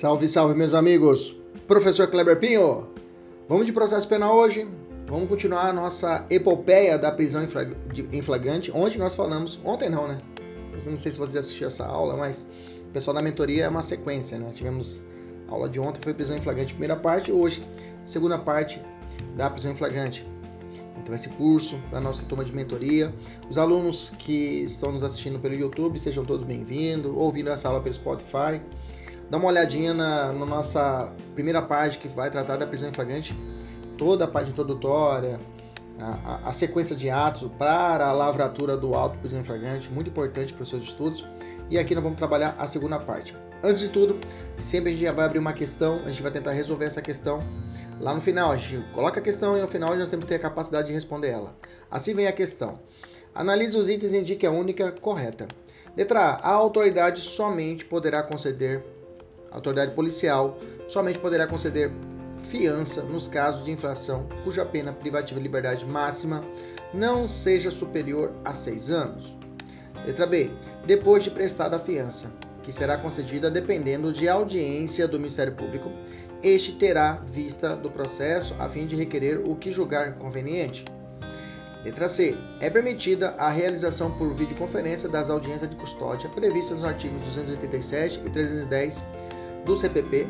Salve, salve, meus amigos! Professor Kleber Pinho, vamos de processo penal hoje? Vamos continuar a nossa epopeia da prisão em flagrante. Ontem nós falamos, ontem não, né? Eu não sei se você assistiu essa aula, mas o pessoal da mentoria é uma sequência, né? Tivemos a aula de ontem, foi prisão em flagrante, primeira parte, hoje, segunda parte da prisão em flagrante. Então, esse curso da nossa turma de mentoria. Os alunos que estão nos assistindo pelo YouTube, sejam todos bem-vindos, ouvindo essa aula pelo Spotify. Dá uma olhadinha na, na nossa primeira página que vai tratar da prisão em flagrante, toda a parte introdutória, a, a, a, sequência de atos para a lavratura do auto prisão em flagrante, muito importante para os seus estudos. E aqui nós vamos trabalhar a segunda parte. Antes de tudo, sempre a gente vai abrir uma questão, a gente vai tentar resolver essa questão Lá no final, a gente coloca a questão e no final nós temos que ter a capacidade de responder ela. Assim vem a questão. Analise os itens e indique a única correta. Letra A. A autoridade somente poderá conceder, a autoridade policial somente poderá conceder fiança nos casos de infração cuja pena privativa de liberdade máxima não seja superior a seis anos. Letra B. Depois de prestada a fiança, que será concedida dependendo de audiência do Ministério Público este terá vista do processo a fim de requerer o que julgar conveniente. Letra C. É permitida a realização por videoconferência das audiências de custódia previstas nos artigos 287 e 310 do CPP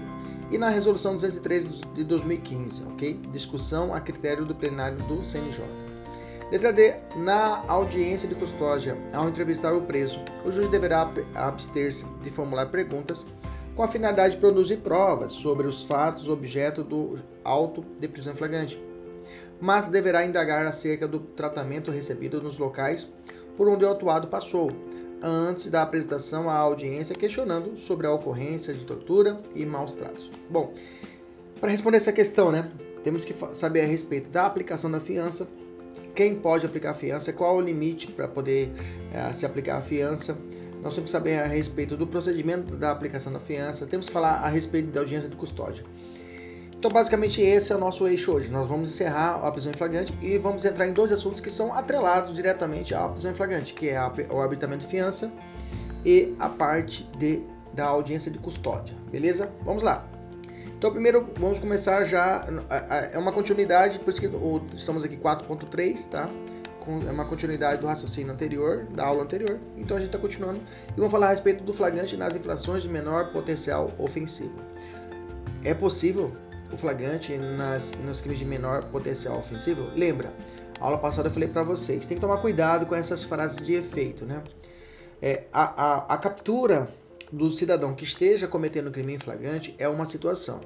e na Resolução 203 de 2015, ok? Discussão a critério do plenário do CNJ. Letra D. Na audiência de custódia, ao entrevistar o preso, o juiz deverá abster-se de formular perguntas com a finalidade de produzir provas sobre os fatos objeto do auto de prisão flagrante, mas deverá indagar acerca do tratamento recebido nos locais por onde o autuado passou, antes da apresentação à audiência, questionando sobre a ocorrência de tortura e maus tratos. Bom, para responder essa questão, né, temos que saber a respeito da aplicação da fiança, quem pode aplicar a fiança, qual o limite para poder é, se aplicar a fiança, nós temos que saber a respeito do procedimento da aplicação da fiança, temos que falar a respeito da audiência de custódia. Então, basicamente, esse é o nosso eixo hoje. Nós vamos encerrar a prisão em flagrante e vamos entrar em dois assuntos que são atrelados diretamente à prisão em flagrante, que é o arbitamento de fiança e a parte de, da audiência de custódia. Beleza? Vamos lá. Então, primeiro, vamos começar já. É uma continuidade, por isso que estamos aqui 4.3, tá? é uma continuidade do raciocínio anterior, da aula anterior. Então a gente está continuando e vamos falar a respeito do flagrante nas infrações de menor potencial ofensivo. É possível o flagrante nas, nos crimes de menor potencial ofensivo? Lembra, a aula passada eu falei para vocês, tem que tomar cuidado com essas frases de efeito, né? É, a, a, a captura do cidadão que esteja cometendo crime em flagrante é uma situação.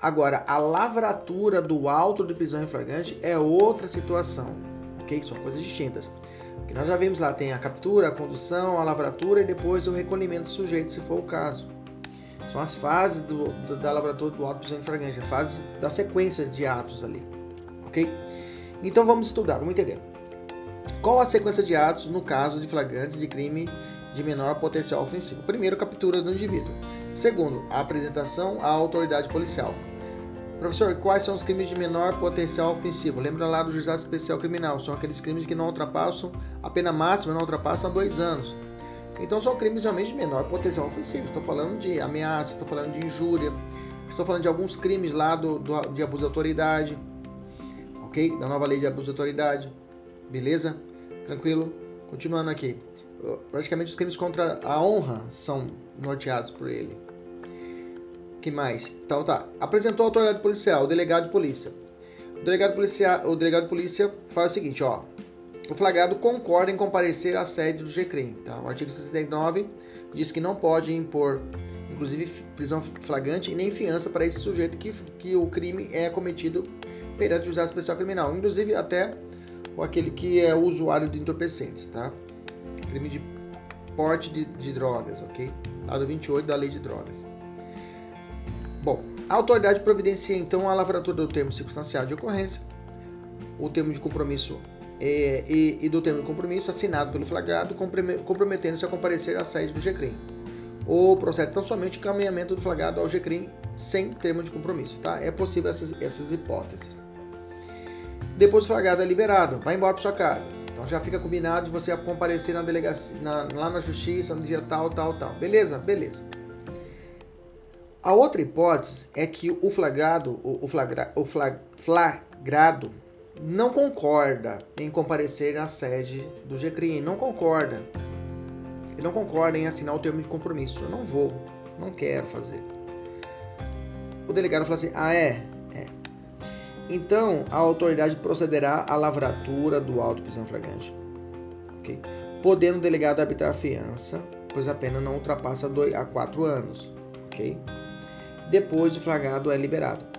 Agora, a lavratura do auto de prisão em flagrante é outra situação ok? São coisas distintas. Porque nós já vimos lá, tem a captura, a condução, a lavratura e depois o recolhimento do sujeito, se for o caso. São as fases do, do, da lavratura do prisão em flagrante, a fase da sequência de atos ali, ok? Então vamos estudar, vamos entender. Qual a sequência de atos no caso de flagrantes de crime de menor potencial ofensivo? Primeiro, captura do indivíduo. Segundo, a apresentação à autoridade policial. Professor, quais são os crimes de menor potencial ofensivo? Lembra lá do juizado especial criminal, são aqueles crimes que não ultrapassam, a pena máxima não ultrapassa dois anos. Então são crimes realmente de menor potencial ofensivo. Estou falando de ameaça, estou falando de injúria, estou falando de alguns crimes lá do, do, de abuso de autoridade, ok? Da nova lei de abuso de autoridade, beleza? Tranquilo? Continuando aqui. Praticamente os crimes contra a honra são norteados por ele que mais? Então tá. Apresentou a autoridade policial, o delegado de polícia. O delegado, policial, o delegado de polícia faz o seguinte, ó. O flagrado concorda em comparecer à sede do GCRIM. Tá? O artigo 69 diz que não pode impor, inclusive, prisão flagrante nem fiança para esse sujeito que, que o crime é cometido perante o juizado especial criminal. Inclusive até aquele que é usuário de entorpecentes, tá? Crime de porte de, de drogas, ok? Lado 28 da lei de drogas. Bom, a autoridade providencia então a lavratura do termo circunstancial de ocorrência, o termo de compromisso é, e, e, do termo de compromisso assinado pelo flagrado, comprometendo-se a comparecer à sede do GCRIM. Ou procede tão somente o encaminhamento do flagrado ao GCRIM sem termo de compromisso, tá? É possível essas, essas hipóteses. Depois o flagrado é liberado, vai embora para sua casa. Então já fica combinado de você comparecer na delegacia, na, lá na justiça no dia tal, tal, tal. Beleza? Beleza. A outra hipótese é que o flagrado, o, flagra, o flagrado não concorda em comparecer à sede do GCRIM, não concorda. Ele não concorda em assinar o termo de compromisso. Eu não vou, não quero fazer. O delegado fala assim: ah, é? É. Então, a autoridade procederá à lavratura do auto prisão flagrante. Ok? Podendo o delegado arbitrar a fiança, pois a pena não ultrapassa dois a quatro anos. Depois, o flagrado é liberado.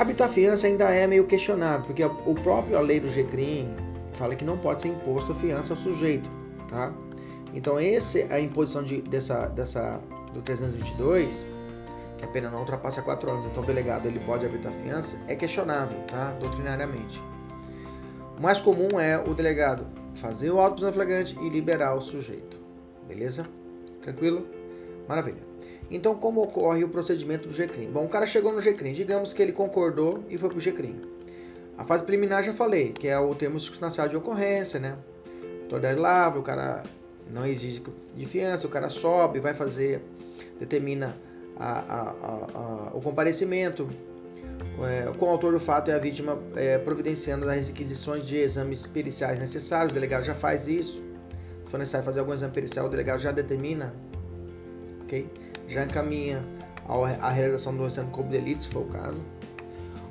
Habitar fiança ainda é meio questionado, porque o próprio a lei do GCRIM fala que não pode ser imposto fiança ao sujeito, tá? Então, esse a imposição de, dessa, dessa do 322, que a pena não ultrapassa 4 anos, então o delegado ele pode habitar fiança, é questionável, tá? Doutrinariamente. O mais comum é o delegado fazer o auto flagrante e liberar o sujeito. Beleza? Tranquilo? Maravilha. Então, como ocorre o procedimento do GCRIM? Bom, o cara chegou no GCRIM, digamos que ele concordou e foi para o GCRIM. A fase preliminar já falei, que é o termo circunstancial de ocorrência, né? Lava, o cara não exige de fiança, o cara sobe, vai fazer, determina a, a, a, o comparecimento, é, com o autor do fato e a vítima é, providenciando as requisições de exames periciais necessários, o delegado já faz isso. Se for necessário fazer algum exame pericial, o delegado já determina, ok? Já encaminha a realização do exame corpo de delito, se for o caso.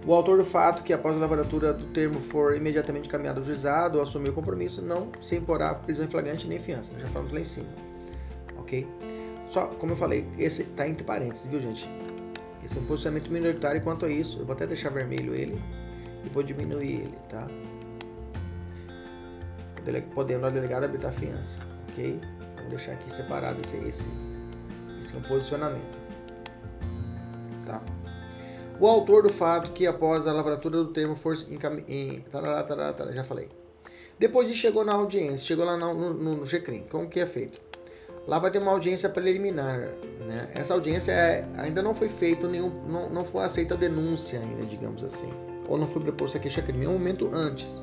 O autor do fato que após a lavratura do termo for imediatamente encaminhado ao juizado ou assumir o compromisso, não se imporá prisão em flagrante nem fiança. Já falamos lá em cima. Ok? Só, como eu falei, esse está entre parênteses, viu gente? Esse é um posicionamento minoritário quanto a isso. Eu vou até deixar vermelho ele e vou diminuir ele, tá? Podendo a delegada habitar fiança, ok? Vamos deixar aqui separado esse, esse é um posicionamento. Tá? O autor do fato que após a lavratura do termo for em, tarará, tarará, já falei. Depois de chegou na audiência, chegou lá no, no, no GCRIM, como que é feito? Lá vai ter uma audiência preliminar, né? Essa audiência é, ainda não foi feito nenhum, não, não foi aceita a denúncia ainda, digamos assim, ou não foi proposto a queixa-crime, é um momento antes.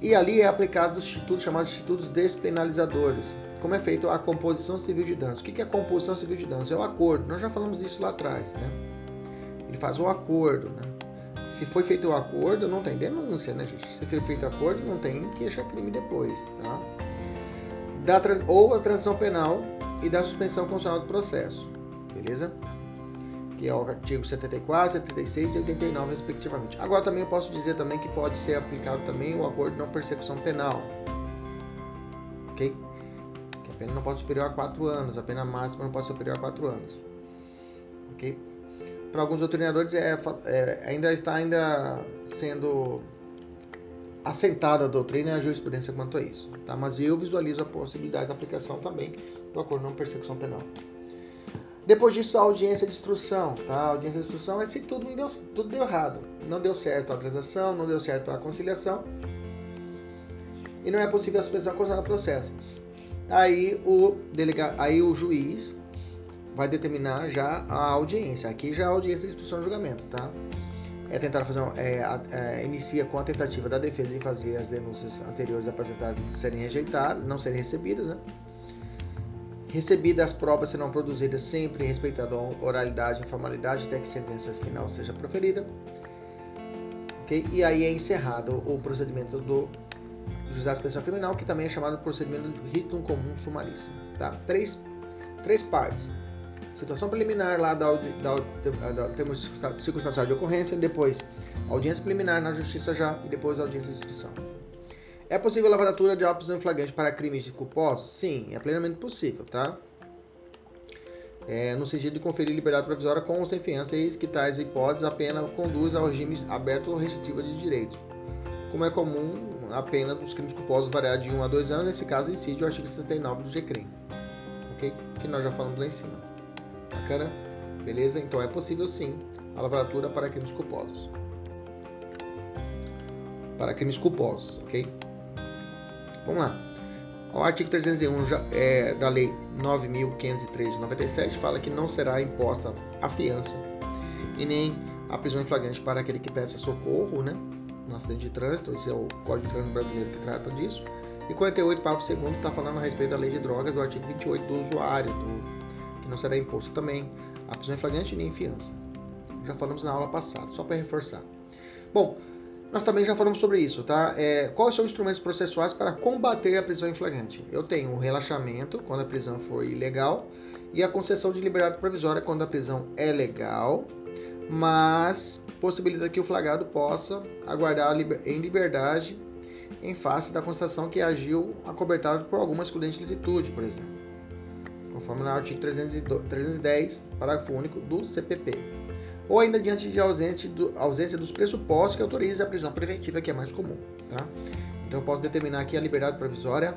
E ali é aplicado os institutos chamados institutos despenalizadores, como é feita a composição civil de danos. O que é a composição civil de danos? É o acordo. Nós já falamos disso lá atrás, né? Ele faz o acordo, né? Se foi feito o acordo, não tem denúncia, né, gente? Se foi feito o acordo, não tem queixa-crime depois, tá? Da, ou a transição penal e da suspensão constitucional do processo, beleza? Que é o artigo 74, 76 e 89, respectivamente. Agora também eu posso dizer também que pode ser aplicado também o acordo de não persecução penal, ok? Pena não pode superior a 4 anos, a pena máxima não pode superior a 4 anos. Ok? Para alguns doutrinadores é, é, ainda está ainda sendo assentada a doutrina e a jurisprudência quanto a isso. Tá? Mas eu visualizo a possibilidade da aplicação também do acordo não persecução penal. Depois disso, a audiência de instrução. Tá? A audiência de instrução é se tudo deu, tudo deu errado. Não deu certo a transação, não deu certo a conciliação. E não é possível a suspensão constitucional do processo aí o delegado, aí o juiz vai determinar já a audiência. Aqui já é a audiência de instrução de julgamento, tá? É tentar fazer uma, é, é, inicia com a tentativa da defesa de fazer as denúncias anteriores apresentadas serem rejeitadas, não serem recebidas, né? Recebidas as provas serão produzidas sempre respeitando a oralidade e informalidade até que a sentença final seja proferida. Okay? E aí é encerrado o procedimento do juizado pessoa criminal, que também é chamado de procedimento de rito comum sumaríssimo. Tá? Três, três partes. Situação preliminar lá da, da, da, da termo circunstancial de ocorrência, depois audiência preliminar na justiça já e depois audiência de instrução. É possível a lavratura de autos em flagrante para crimes de culposos? Sim, é plenamente possível, tá? É, no sentido de conferir liberdade provisória com ou sem fiança, eis que tais hipóteses a pena conduz ao regime aberto ou restritivo de direitos. Como é comum a pena dos crimes culposos variar de 1 a 2 anos, nesse caso incide o artigo 69 do GCRIM, ok? Que nós já falamos lá em cima. Bacana? Beleza? Então é possível sim a lavratura para crimes culposos. Para crimes culposos, ok? Vamos lá. O artigo 301 já, é, da Lei 9.503 de 97 fala que não será imposta a fiança e nem a prisão em flagrante para aquele que peça socorro, né? No acidente de trânsito, esse é o Código de Trânsito Brasileiro que trata disso. E 48, parágrafo 2 está falando a respeito da lei de drogas, do artigo 28 do usuário, do, que não será imposto também a prisão em flagrante nem em fiança. Já falamos na aula passada, só para reforçar. Bom, nós também já falamos sobre isso, tá? É, quais são os instrumentos processuais para combater a prisão em flagrante? Eu tenho o relaxamento, quando a prisão for ilegal, e a concessão de liberdade provisória, quando a prisão é legal, mas possibilita que o flagrado possa aguardar em liberdade em face da constatação que agiu acobertado por alguma excludente licitude, por exemplo, conforme no artigo 310, parágrafo único do CPP. Ou ainda diante de ausência, do, ausência dos pressupostos que autorize a prisão preventiva, que é mais comum. Tá? Então eu posso determinar aqui a liberdade provisória,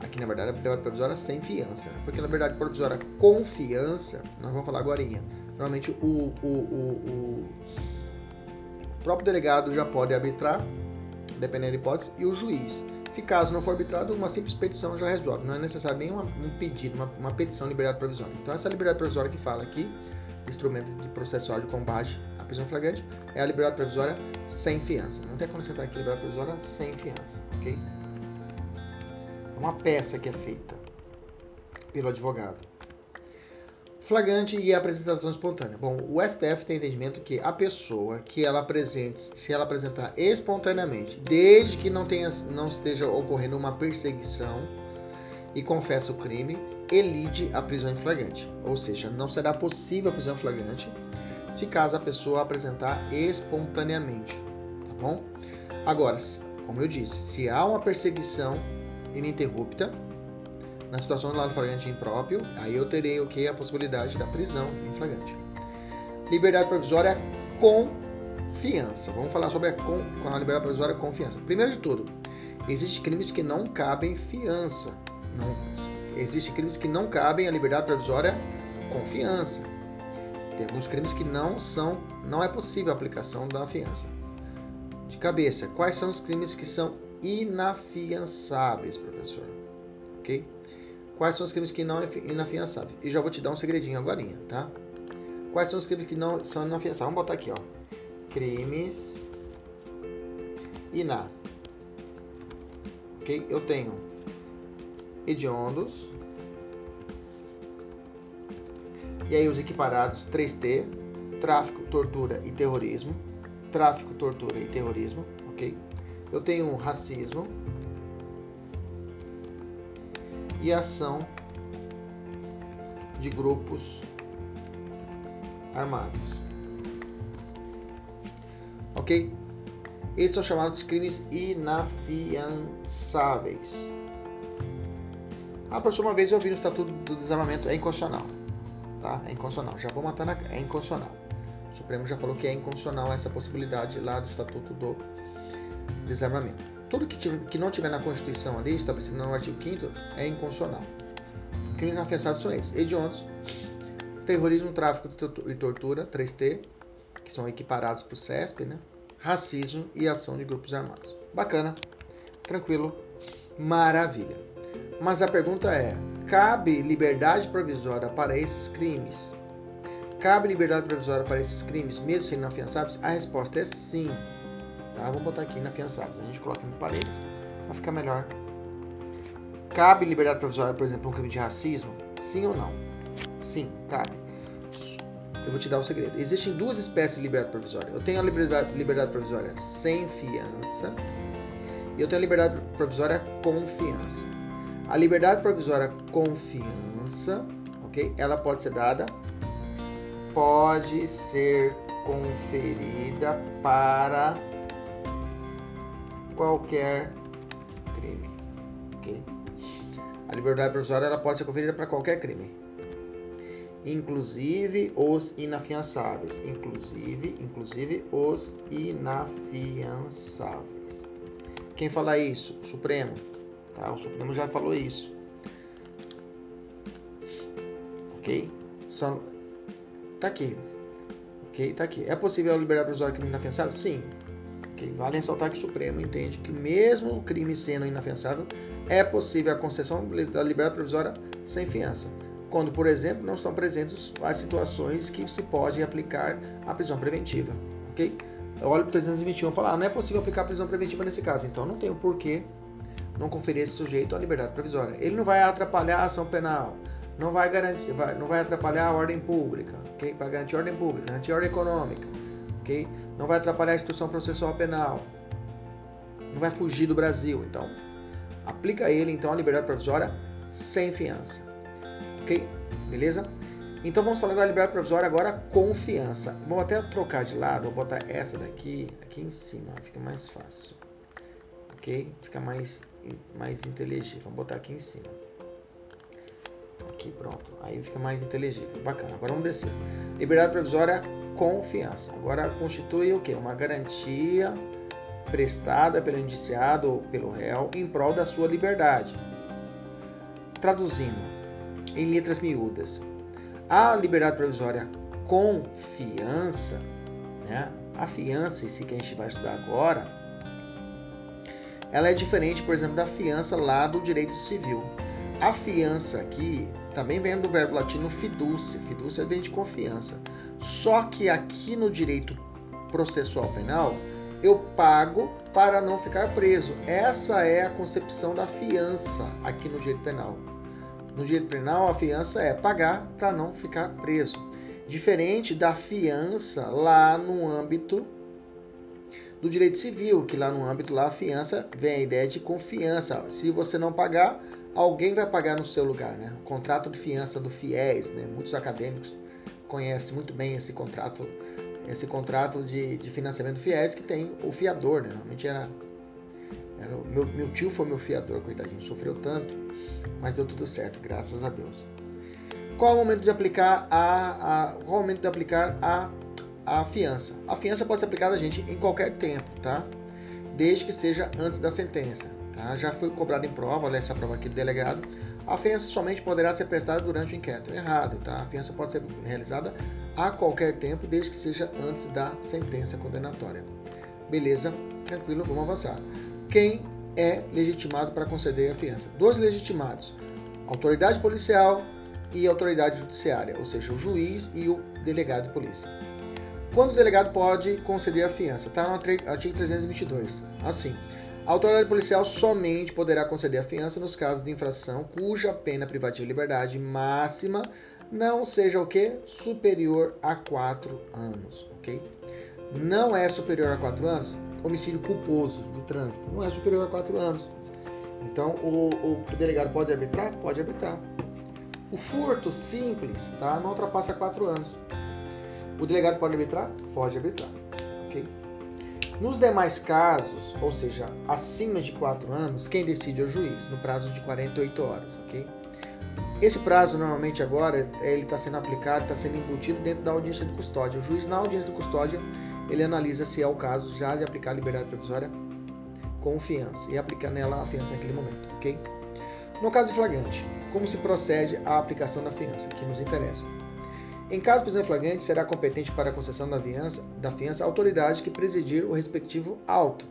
aqui na verdade a liberdade provisória sem fiança, porque na liberdade provisória com fiança, nós vamos falar agora, normalmente o, o, o, o próprio delegado já pode arbitrar dependendo da hipótese, e o juiz. Se caso não for arbitrado, uma simples petição já resolve. Não é necessário nenhum um pedido, uma, uma petição de liberdade provisória. Então, essa liberdade provisória que fala aqui, instrumento de processual de combate à prisão flagrante, é a liberdade provisória sem fiança. Não tem como sentar aqui liberdade provisória sem fiança, ok? É uma peça que é feita pelo advogado. Flagrante e apresentação espontânea. Bom, o STF tem entendimento que a pessoa que ela apresente, se ela apresentar espontaneamente, desde que não, tenha, não esteja ocorrendo uma perseguição e confessa o crime, elide a prisão em flagrante. Ou seja, não será possível a prisão em flagrante se caso a pessoa apresentar espontaneamente, tá bom? Agora, como eu disse, se há uma perseguição ininterrupta, na situação do lado flagrante impróprio, aí eu terei o que? A possibilidade da prisão em flagrante. Liberdade provisória com fiança. Vamos falar sobre a, com a liberdade provisória com fiança. Primeiro de tudo, existem crimes que não cabem fiança. Não, existem crimes que não cabem a liberdade provisória com fiança. Tem alguns crimes que não são, não é possível a aplicação da fiança. De cabeça, quais são os crimes que são inafiançáveis, professor? Ok? Quais são os crimes que não é inafiançáveis? E já vou te dar um segredinho agora, tá? Quais são os crimes que não são inafiançáveis? Vamos botar aqui, ó. Crimes ina. Ok? Eu tenho hediondos. E aí os equiparados 3T, tráfico, tortura e terrorismo. Tráfico, tortura e terrorismo, ok? Eu tenho racismo, e ação de grupos armados. Ok? Esses são chamados crimes inafiançáveis. Professor, uma vez eu vi no Estatuto do Desarmamento, é inconstitucional. Tá? É inconstitucional. Já vou matar na... É inconstitucional. O Supremo já falou que é inconstitucional essa possibilidade lá do Estatuto do Desarmamento. Tudo que, que não tiver na Constituição ali, estabelecido no artigo 5 é inconstitucional. Crimes inafiançáveis são esses: hediondos, terrorismo, tráfico e tortura, 3T, que são equiparados para o CESP, né? racismo e ação de grupos armados. Bacana, tranquilo, maravilha. Mas a pergunta é: cabe liberdade provisória para esses crimes? Cabe liberdade provisória para esses crimes, mesmo sendo inafiançáveis? A resposta é sim. Tá? Vamos botar aqui inafiançável. A gente coloca em paredes para ficar melhor. Cabe liberdade provisória, por exemplo, um crime de racismo? Sim ou não? Sim, cabe. Eu vou te dar um segredo. Existem duas espécies de liberdade provisória. Eu tenho a liberdade, liberdade provisória sem fiança e eu tenho a liberdade provisória com fiança. A liberdade provisória com fiança, ok? Ela pode ser dada, pode ser conferida para qualquer crime. Okay? A liberdade provisória ela pode ser conferida para qualquer crime, inclusive os inafiançáveis, inclusive, inclusive os inafiançáveis. Quem fala isso? O Supremo. Tá? O Supremo já falou isso. Ok? Só... Tá aqui. Ok? Tá aqui. É possível a liberdade provisória crime inafiançável? Sim. Okay? Vale ressaltar que o Supremo entende que, mesmo o crime sendo inafiançável, é possível a concessão da liberdade provisória sem fiança, quando, por exemplo, não estão presentes as situações que se pode aplicar a prisão preventiva. Ok? Eu olho para o 321 e ah, não é possível aplicar a prisão preventiva nesse caso, então não tem o porquê não conferir esse sujeito a liberdade provisória. Ele não vai atrapalhar a ação penal, não vai garantir, vai, não vai atrapalhar a ordem pública, ok? Para garantir ordem pública, garantir ordem econômica, ok? Não vai atrapalhar a instituição processual penal, não vai fugir do Brasil, então aplica ele então a liberdade provisória sem fiança, ok? Beleza? Então vamos falar da liberdade provisória agora com fiança. Vou até trocar de lado, vou botar essa daqui aqui em cima, fica mais fácil, ok? Fica mais mais inteligível. Vamos botar aqui em cima. Aqui, pronto. Aí fica mais inteligível. Bacana. Agora vamos descer. Liberdade provisória, confiança. Agora constitui o quê? Uma garantia prestada pelo indiciado ou pelo réu em prol da sua liberdade. Traduzindo, em letras miúdas, a liberdade provisória com fiança, né? a fiança em si que a gente vai estudar agora, ela é diferente, por exemplo, da fiança lá do direito civil. A fiança aqui também vem do verbo latino fiducia. Fiducia vem de confiança. Só que aqui no direito processual penal, eu pago para não ficar preso. Essa é a concepção da fiança aqui no direito penal. No direito penal, a fiança é pagar para não ficar preso. Diferente da fiança lá no âmbito do direito civil, que lá no âmbito lá a fiança vem a ideia de confiança. Se você não pagar, alguém vai pagar no seu lugar, né? O contrato de fiança do FIES, né? Muitos acadêmicos conhecem muito bem esse contrato, esse contrato de, de financiamento do FIES que tem o fiador, né? Era, era meu, meu tio foi meu fiador, coitadinho, sofreu tanto, mas deu tudo certo, graças a Deus. Qual é o momento de aplicar a, a qual é o momento de aplicar a a fiança. A fiança pode ser aplicada a gente em qualquer tempo, tá? Desde que seja antes da sentença. Tá? Já foi cobrado em prova, olha essa prova aqui do delegado. A fiança somente poderá ser prestada durante o inquérito. Errado, tá? A fiança pode ser realizada a qualquer tempo, desde que seja antes da sentença condenatória. Beleza? Tranquilo, vamos avançar. Quem é legitimado para conceder a fiança? Dois legitimados: autoridade policial e autoridade judiciária, ou seja, o juiz e o delegado de polícia. Quando o delegado pode conceder a fiança? Está no artigo 322. Assim, a autoridade policial somente poderá conceder a fiança nos casos de infração cuja pena privativa de liberdade máxima não seja o que? Superior a 4 anos, ok? Não é superior a 4 anos? Homicídio culposo de trânsito não é superior a 4 anos. Então, o, o delegado pode arbitrar? Pode arbitrar. O furto simples tá? não ultrapassa 4 anos. O delegado pode arbitrar? Pode arbitrar. Nos demais casos, ou seja, acima de 4 anos, quem decide é o juiz, no prazo de 48 horas, ok? Esse prazo, normalmente agora, ele está sendo aplicado, está sendo embutido dentro da audiência de custódia. O juiz, na audiência de custódia, ele analisa se é o caso já de aplicar a liberdade provisória com fiança e aplicar nela a fiança naquele momento, ok? No caso de flagrante, como se procede a aplicação da fiança, que nos interessa? Em caso prisão flagrante, será competente para a concessão da fiança, da fiança a autoridade que presidir o respectivo auto.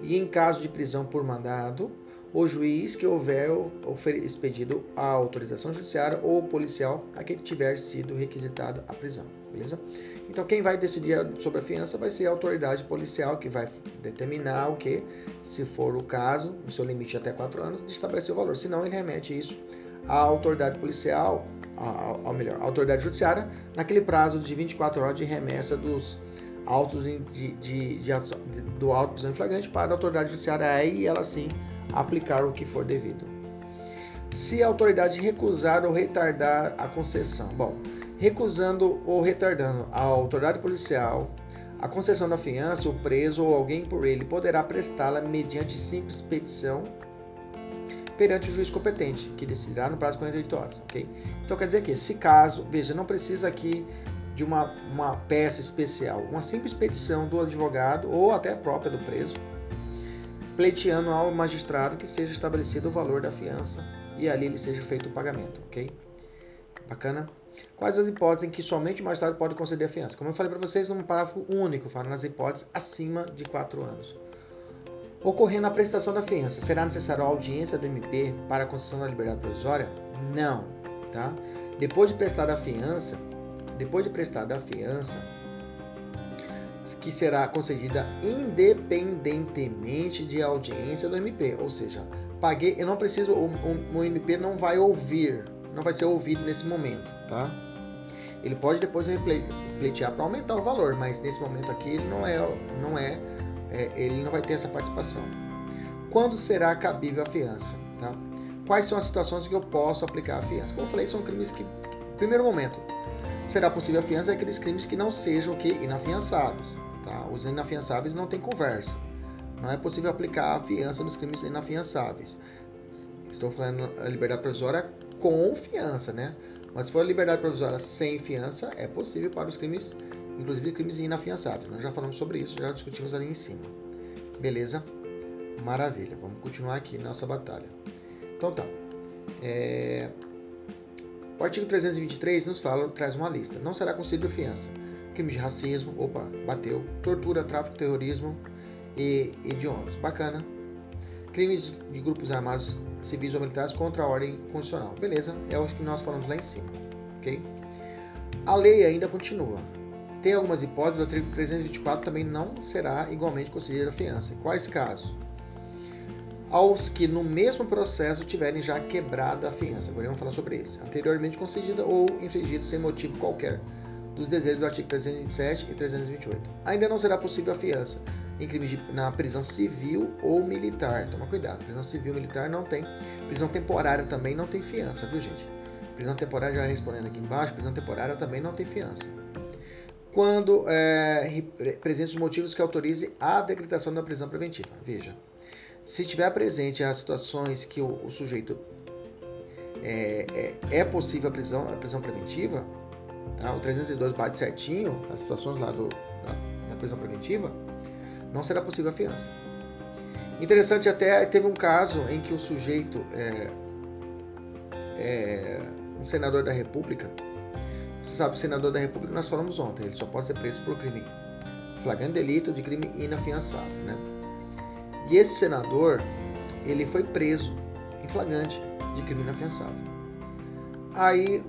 E em caso de prisão por mandado, o juiz que houver expedido a autorização judiciária ou policial a quem tiver sido requisitada a prisão, beleza? Então quem vai decidir sobre a fiança vai ser a autoridade policial que vai determinar o que, se for o caso, no seu limite até 4 anos, de estabelecer o valor. Senão ele remete isso à autoridade policial ou melhor, a autoridade judiciária, naquele prazo de 24 horas de remessa dos autos de, de, de, de do auto prisão flagrante para a autoridade judiciária aí ela sim aplicar o que for devido. Se a autoridade recusar ou retardar a concessão, bom, recusando ou retardando a autoridade policial a concessão da fiança, o preso ou alguém por ele poderá prestá-la mediante simples petição perante o juiz competente, que decidirá no prazo de 48 horas, ok? Então quer dizer que, se caso, veja, não precisa aqui de uma, uma peça especial, uma simples petição do advogado ou até própria do preso, pleiteando ao magistrado que seja estabelecido o valor da fiança e ali lhe seja feito o pagamento, ok? Bacana? Quais as hipóteses em que somente o magistrado pode conceder a fiança? Como eu falei para vocês, num parágrafo único, falando nas hipóteses acima de 4 anos. Ocorrendo a prestação da fiança, será necessária a audiência do MP para a concessão da liberdade provisória? Não, tá? Depois de prestar a fiança, depois de prestar a fiança, que será concedida independentemente de audiência do MP, ou seja, paguei, eu não preciso, o, o, o MP não vai ouvir, não vai ser ouvido nesse momento, tá? Ele pode depois pleitear para aumentar o valor, mas nesse momento aqui ele não é, não é, é, ele não vai ter essa participação. Quando será cabível a fiança? Tá? Quais são as situações que eu posso aplicar a fiança? Como eu falei, são crimes que, primeiro momento, será possível a fiança é aqueles crimes que não sejam que inafiançáveis. Tá? Os inafiançáveis não tem conversa. Não é possível aplicar a fiança nos crimes inafiançáveis. Estou falando a liberdade provisória com fiança, né? Mas se for liberdade provisória sem fiança, é possível para os crimes, inclusive crimes inafiançáveis. Nós já falamos sobre isso, já discutimos ali em cima. Beleza? Maravilha. Vamos continuar aqui nossa batalha. Então tá. É... O artigo 323 nos fala, traz uma lista. Não será concedido fiança. Crime de racismo, opa, bateu. Tortura, tráfico, terrorismo e hediondos. Bacana. Crimes de grupos armados civis ou militares contra a ordem constitucional. Beleza, é o que nós falamos lá em cima, ok? A lei ainda continua. Tem algumas hipóteses, o artigo 324 também não será igualmente concedida a fiança. Quais casos? Aos que no mesmo processo tiverem já quebrado a fiança. Agora vamos falar sobre isso. Anteriormente concedida ou infligida sem motivo qualquer dos desejos do artigo 327 e 328. Ainda não será possível a fiança, em crimes de, na prisão civil ou militar. Toma cuidado, prisão civil militar não tem. Prisão temporária também não tem fiança, viu gente? Prisão temporária, já respondendo aqui embaixo, prisão temporária também não tem fiança. Quando é, os motivos que autorize a decretação da prisão preventiva. Veja, se tiver presente as situações que o, o sujeito é, é, é, possível a prisão, a prisão preventiva, tá? o 302 bate certinho as situações lá do, da, da prisão preventiva, não será possível a fiança. Interessante até, teve um caso em que o sujeito, é, é, um senador da República, você sabe, o senador da República nós falamos ontem, ele só pode ser preso por crime flagrante delito de crime inafiançável, né? E esse senador, ele foi preso em flagrante de crime inafiançável. Aí,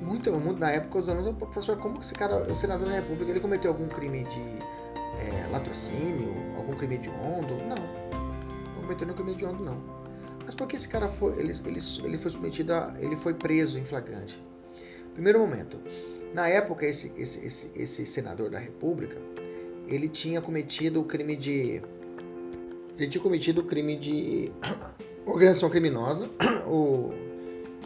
muito, muito na época, os alunos, professor, como esse cara, o senador da República, ele cometeu algum crime de é, latrocínio, algum crime hediondo. Não. Não cometeu nenhum crime hediondo, não. Mas por que esse cara foi, ele, ele, ele foi submetido a, ele foi preso em flagrante? Primeiro momento, na época esse, esse, esse, esse senador da República, ele tinha cometido o crime de, ele tinha cometido o crime de organização criminosa, o,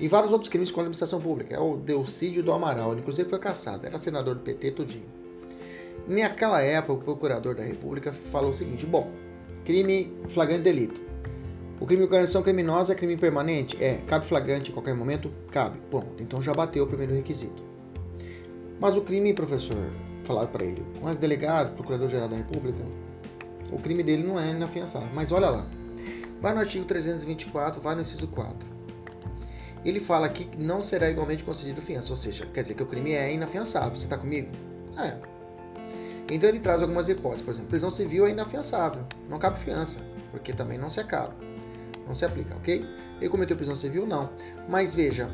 e vários outros crimes com a administração pública. É o Delcídio do Amaral, ele, inclusive foi caçado, era senador do PT tudinho. Naquela época, o procurador da República falou o seguinte: bom, crime flagrante delito. O crime de organização criminosa é crime permanente? É. Cabe flagrante em qualquer momento? Cabe. Bom, então já bateu o primeiro requisito. Mas o crime, professor, falado para ele, com as delegado, procurador-geral da República, o crime dele não é inafiançável. Mas olha lá, vai no artigo 324, vai no inciso 4. Ele fala aqui que não será igualmente concedido fiança, ou seja, quer dizer que o crime é inafiançável. Você está comigo? É. Então ele traz algumas hipóteses, por exemplo, prisão civil é inafiançável, não cabe fiança, porque também não se acaba, não se aplica, ok? Ele cometeu prisão civil? Não. Mas veja,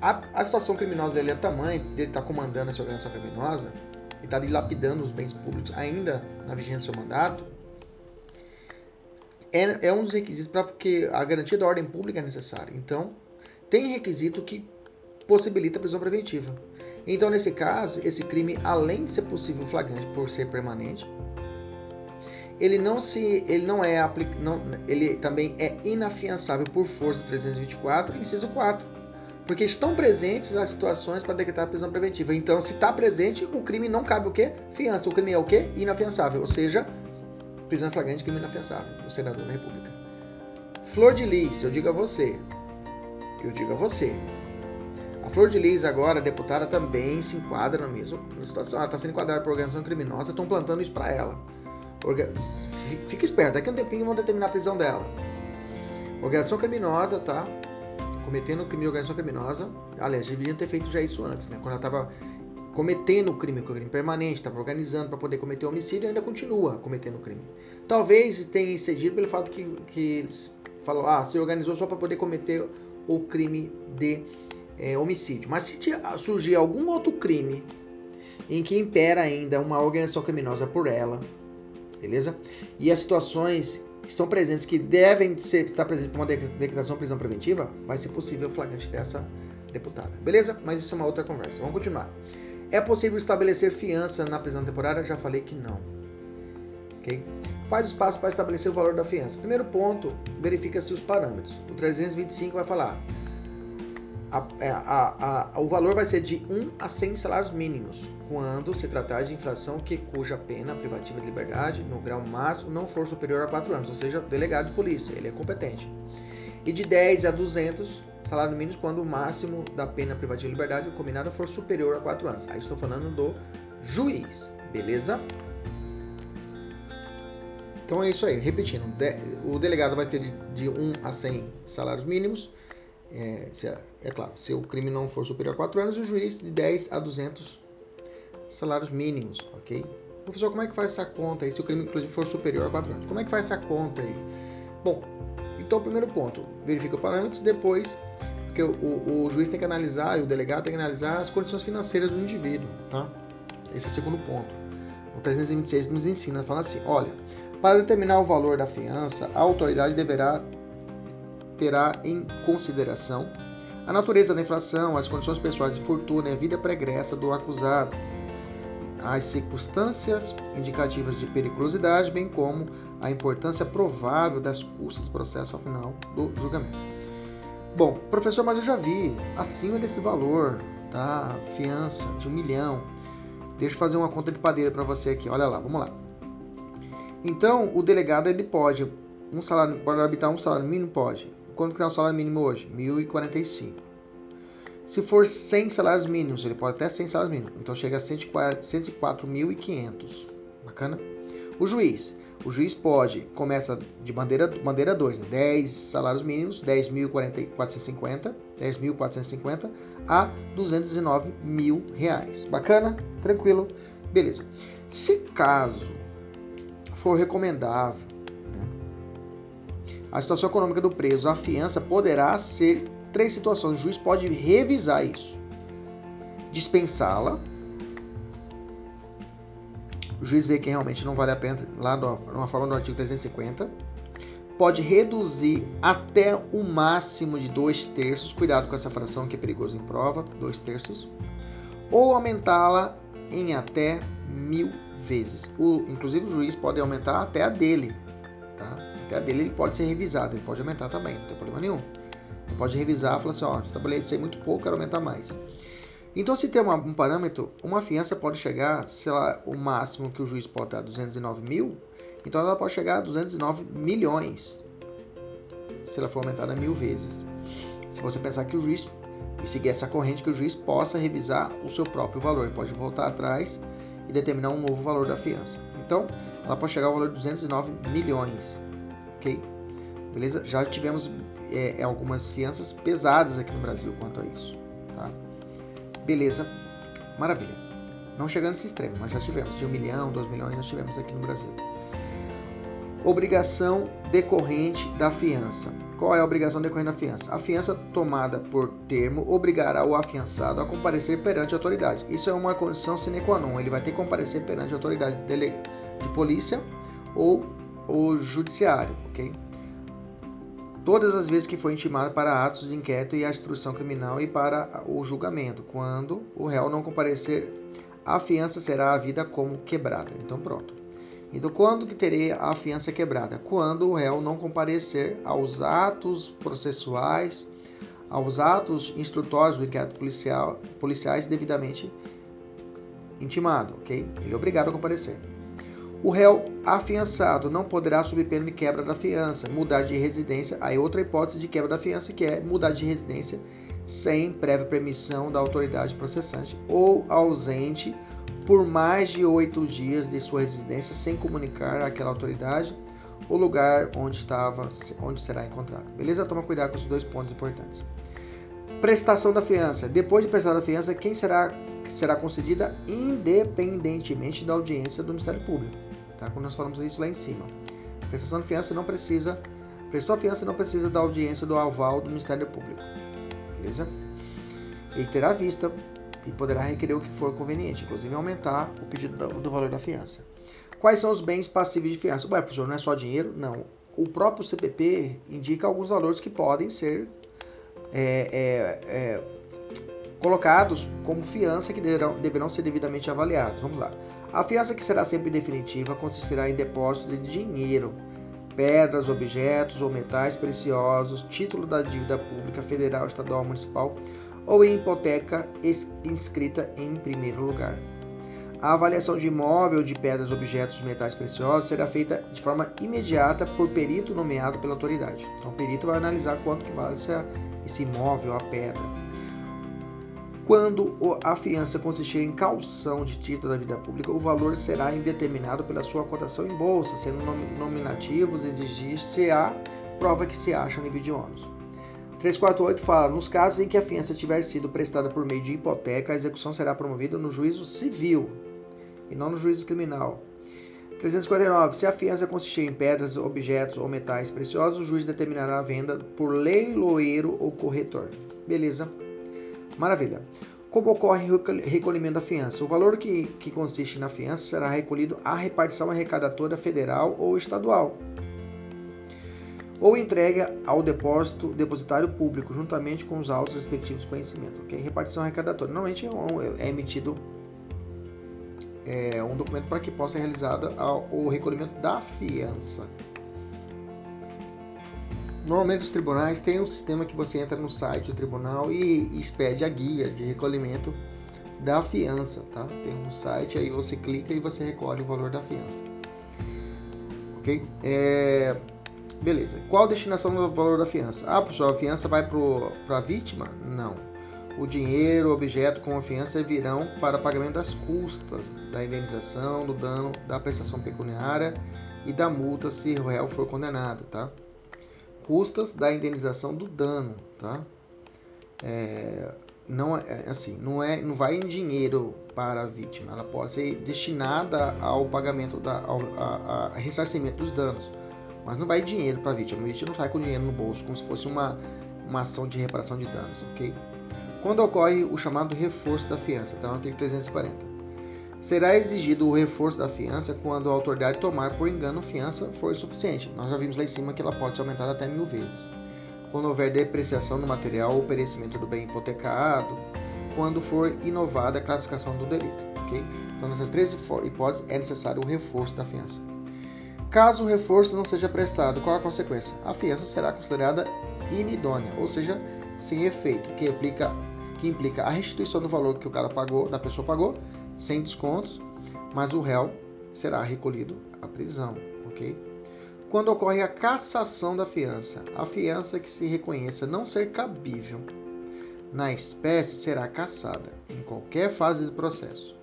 a, a situação criminosa dele é tamanho, dele estar tá comandando essa organização criminosa e está dilapidando os bens públicos ainda na vigência do seu mandato, é, é um dos requisitos para porque a garantia da ordem pública é necessária. Então, tem requisito que possibilita a prisão preventiva. Então, nesse caso, esse crime, além de ser possível flagrante por ser permanente, ele não se, ele não é não, ele também é inafiançável por força do 324, inciso 4, porque estão presentes as situações para decretar a prisão preventiva. Então, se está presente, o crime não cabe o quê? Fiança. O crime é o quê? Inafiançável, ou seja, prisão flagrante, crime inafiançável do senador da República. Flor de lis, eu digo a você, eu digo a você, a Flor de Lis, agora, deputada, também se enquadra na mesma situação. Ela está sendo enquadrada por organização criminosa, estão plantando isso para ela. Orga... Fica esperto, daqui a um tempinho vão determinar a prisão dela. Organização criminosa, tá? Cometendo crime de organização criminosa. Aliás, deveriam ter feito já isso antes, né? Quando ela estava cometendo o crime, o crime permanente, estava organizando para poder cometer homicídio e ainda continua cometendo o crime. Talvez tenha excedido pelo fato que, que eles falou, ah, se organizou só para poder cometer o crime de é, homicídio. Mas se surgir algum outro crime em que impera ainda uma organização criminosa por ela, beleza? E as situações estão presentes que devem ser, estar presentes por uma decretação de prisão preventiva, vai ser possível o flagrante dessa deputada. Beleza? Mas isso é uma outra conversa. Vamos continuar. É possível estabelecer fiança na prisão temporária? Já falei que não. Ok? Quais os passos para estabelecer o valor da fiança? Primeiro ponto, verifica-se os parâmetros. O 325 vai falar a, é, a, a, o valor vai ser de 1 a 100 salários mínimos, quando se tratar de infração que cuja pena privativa de liberdade, no grau máximo, não for superior a 4 anos, ou seja, delegado de polícia, ele é competente. E de 10 a 200 salários mínimos quando o máximo da pena privativa de liberdade combinada for superior a 4 anos. Aí estou falando do juiz, beleza? Então é isso aí, repetindo, o delegado vai ter de, de 1 a 100 salários mínimos, é, é, é claro, se o crime não for superior a 4 anos, o juiz de 10 a 200 salários mínimos, ok? Professor, como é que faz essa conta aí, se o crime inclusive for superior a 4 anos? Como é que faz essa conta aí? Bom, então primeiro ponto, verifica os parâmetros, depois, porque o, o, o, juiz tem que analisar, e o delegado tem que analisar as condições financeiras do indivíduo, tá? Esse é o segundo ponto. O 326 nos ensina, fala assim, olha, para determinar o valor da fiança, a autoridade deverá terá em consideração a natureza da infração, as condições pessoais de fortuna e a vida pregressa do acusado, as circunstâncias indicativas de periculosidade, bem como a importância provável das custas do processo ao final do julgamento. Bom, professor, mas eu já vi acima desse valor, tá? Fiança de um milhão. Deixa eu fazer uma conta de padeiro para você aqui. Olha lá, vamos lá. Então, o delegado ele pode um salário, pode habitar um salário mínimo pode. Quanto que é o salário mínimo hoje? 1.045. Se for 100 salários mínimos, ele pode até 100 salários mínimos. Então chega a 104.500. Bacana? O juiz. O juiz pode, começa de bandeira, bandeira 2, né? 10 salários mínimos, 10.450, 10.450 a 209 mil reais. Bacana? Tranquilo? Beleza. Se caso for recomendável a situação econômica do preso, a fiança poderá ser três situações. O juiz pode revisar isso. Dispensá-la. O juiz vê que realmente não vale a pena, lá numa forma do artigo 350. Pode reduzir até o máximo de dois terços. Cuidado com essa fração que é perigoso em prova, dois terços. Ou aumentá-la em até mil vezes. O, inclusive o juiz pode aumentar até a dele, tá? Até a dele ele pode ser revisado, ele pode aumentar também, não tem problema nenhum. Pode revisar e falar assim, ó, estabelecer muito pouco, quero aumentar mais. Então, se tem uma, um parâmetro, uma fiança pode chegar, sei lá, o máximo que o juiz pode dar 209 mil, então ela pode chegar a 209 milhões, se ela for aumentada mil vezes. Se você pensar que o juiz, e seguir essa corrente, que o juiz possa revisar o seu próprio valor, ele pode voltar atrás e determinar um novo valor da fiança. Então, ela pode chegar ao valor de 209 milhões ok? Beleza? Já tivemos é, é, algumas fianças pesadas aqui no Brasil quanto a isso, tá? Beleza? Maravilha. Não chegando nesse extremo, mas já tivemos. De um milhão, dois milhões, nós tivemos aqui no Brasil. Obrigação decorrente da fiança. Qual é a obrigação decorrente da fiança? A fiança tomada por termo obrigará o afiançado a comparecer perante a autoridade. Isso é uma condição sine qua non. Ele vai ter que comparecer perante a autoridade de polícia ou o judiciário, ok? Todas as vezes que foi intimado para atos de inquérito e a instrução criminal e para o julgamento, quando o réu não comparecer, a fiança será havida como quebrada. Então pronto. Então quando que terei a fiança quebrada? Quando o réu não comparecer aos atos processuais, aos atos instrutórios do inquérito policial, policiais devidamente intimado, ok? Ele é obrigado a comparecer. O réu afiançado não poderá, sob pena de quebra da fiança, mudar de residência. Aí outra hipótese de quebra da fiança que é mudar de residência sem prévia permissão da autoridade processante ou ausente por mais de oito dias de sua residência sem comunicar àquela autoridade o lugar onde estava, onde será encontrado. Beleza? Toma cuidado com esses dois pontos importantes. Prestação da fiança. Depois de prestar a fiança, quem será será concedida independentemente da audiência do Ministério Público. Tá? Quando nós falamos isso lá em cima. Prestação de fiança não precisa, prestou a fiança não precisa da audiência do aval do Ministério Público. Beleza? Ele terá vista e poderá requerer o que for conveniente, inclusive aumentar o pedido do, valor da fiança. Quais são os bens passíveis de fiança? Ué, professor, não é só dinheiro? Não. O próprio CPP indica alguns valores que podem ser é, é, é, colocados como fiança que deverão, deverão ser devidamente avaliados. Vamos lá. A fiança que será sempre definitiva consistirá em depósito de dinheiro, pedras, objetos ou metais preciosos, título da dívida pública federal, estadual, municipal ou em hipoteca inscrita em primeiro lugar. A avaliação de imóvel, de pedras, objetos, metais preciosos será feita de forma imediata por perito nomeado pela autoridade. Então, o perito vai analisar quanto que vale esse imóvel, a pedra. Quando a fiança consistir em calção de título da vida pública, o valor será indeterminado pela sua cotação em bolsa, sendo nominativos exigir-se a prova que se acha no nível de ônus. 348 fala: nos casos em que a fiança tiver sido prestada por meio de hipoteca, a execução será promovida no juízo civil e não no juízo criminal. 349. Se a fiança consistir em pedras, objetos ou metais preciosos, o juiz determinará a venda por leiloeiro ou corretor. Beleza? Maravilha. Como ocorre o recolhimento da fiança? O valor que, que consiste na fiança será recolhido à repartição arrecadatora federal ou estadual ou entrega ao depósito depositário público, juntamente com os autos respectivos conhecimentos. Okay? Repartição arrecadatória. Normalmente é, é emitido é, um documento para que possa ser realizado o recolhimento da fiança. Normalmente os tribunais têm um sistema que você entra no site do tribunal e expede a guia de recolhimento da fiança, tá? Tem um site aí você clica e você recolhe o valor da fiança, ok? É... Beleza. Qual a destinação do valor da fiança? Ah, pessoal, a fiança vai para a vítima? Não. O dinheiro, o objeto com a fiança virão para pagamento das custas da indenização, do dano, da prestação pecuniária e da multa se o réu for condenado, tá? Custas da indenização do dano, tá? É, não é assim, não é, não vai em dinheiro para a vítima, ela pode ser destinada ao pagamento da, ao a, a ressarcimento dos danos mas não vai dinheiro para a vítima. A vítima não sai com dinheiro no bolso, como se fosse uma, uma ação de reparação de danos, ok? Quando ocorre o chamado reforço da fiança, está no artigo 340. Será exigido o reforço da fiança quando a autoridade tomar por engano fiança for suficiente. Nós já vimos lá em cima que ela pode ser aumentada até mil vezes. Quando houver depreciação no material ou perecimento do bem hipotecado, quando for inovada a classificação do delito, ok? Então, nessas três hipóteses, é necessário o reforço da fiança. Caso o reforço não seja prestado, qual a consequência? A fiança será considerada inidônea, ou seja, sem efeito, que implica, que implica a restituição do valor que o cara pagou, da pessoa pagou, sem descontos, mas o réu será recolhido à prisão, ok? Quando ocorre a cassação da fiança, a fiança que se reconheça não ser cabível na espécie será cassada em qualquer fase do processo.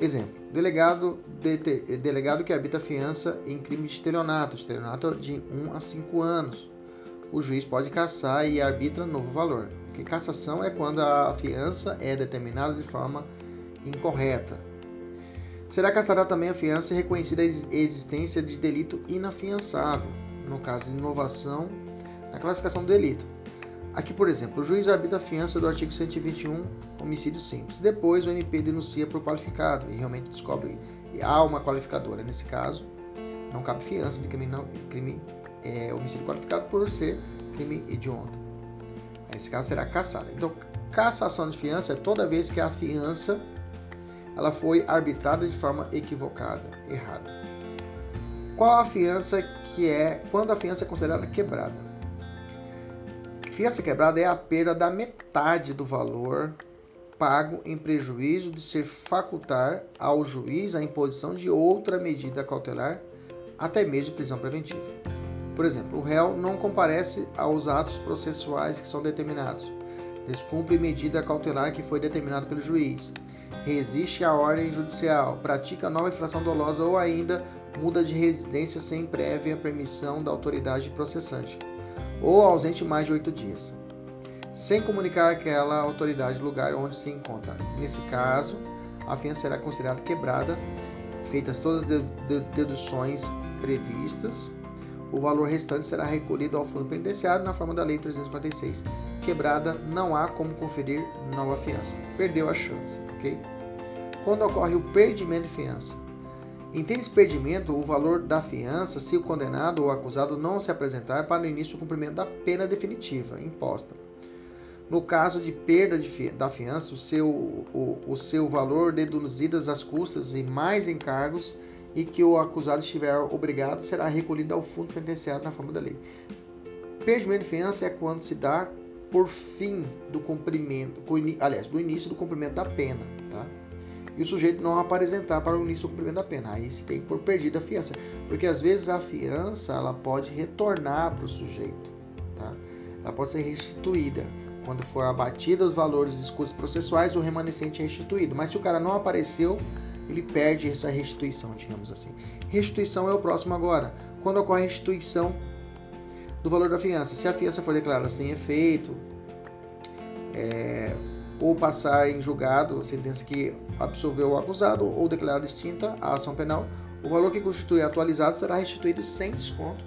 Exemplo: delegado, de, delegado que habita fiança em crime de estelionato, estelionato de 1 a 5 anos. O juiz pode caçar e arbitra novo valor. Que cassação é quando a fiança é determinada de forma incorreta. Será caçada também a fiança reconhecida a existência de delito inafiançável, no caso de inovação na classificação do delito. Aqui, por exemplo, o juiz arbitra a fiança do artigo 121, homicídio simples. Depois, o MP denuncia por qualificado e realmente descobre que há uma qualificadora. Nesse caso, não cabe fiança de crime, não, crime é, homicídio qualificado por ser crime hediondo. Nesse caso, será cassada. Então, cassação de fiança é toda vez que a fiança ela foi arbitrada de forma equivocada, errada. Qual a fiança que é quando a fiança é considerada quebrada? Fiança quebrada é a perda da metade do valor pago em prejuízo de ser facultar ao juiz a imposição de outra medida cautelar, até mesmo prisão preventiva. Por exemplo, o réu não comparece aos atos processuais que são determinados, descumpre medida cautelar que foi determinada pelo juiz, resiste à ordem judicial, pratica nova infração dolosa ou ainda muda de residência sem prévia permissão da autoridade processante ou ausente mais de oito dias, sem comunicar àquela autoridade o lugar onde se encontra. Nesse caso, a fiança será considerada quebrada, feitas todas as deduções previstas. O valor restante será recolhido ao fundo penitenciário na forma da Lei 346. Quebrada, não há como conferir nova fiança. Perdeu a chance, ok? Quando ocorre o perdimento de fiança, em ter expedimento, o valor da fiança se o condenado ou acusado não se apresentar para o início do cumprimento da pena definitiva imposta. No caso de perda de, da fiança, o seu, o, o seu valor deduzidas as custas e mais encargos e que o acusado estiver obrigado será recolhido ao fundo penitenciário na forma da lei. Perdimento de fiança é quando se dá por fim do cumprimento, aliás, do início do cumprimento da pena, tá? E o sujeito não apresentar para o início do cumprimento da pena. Aí se tem por perdida a fiança, porque às vezes a fiança ela pode retornar para o sujeito, tá? Ela pode ser restituída. Quando for abatida os valores dos custos processuais, o remanescente é restituído. Mas se o cara não apareceu, ele perde essa restituição, digamos assim. Restituição é o próximo agora. Quando ocorre restituição do valor da fiança. Se a fiança for declarada sem efeito, é, ou passar em julgado sentença que absolveu o acusado, ou declarada extinta a ação penal, o valor que constitui atualizado será restituído sem desconto,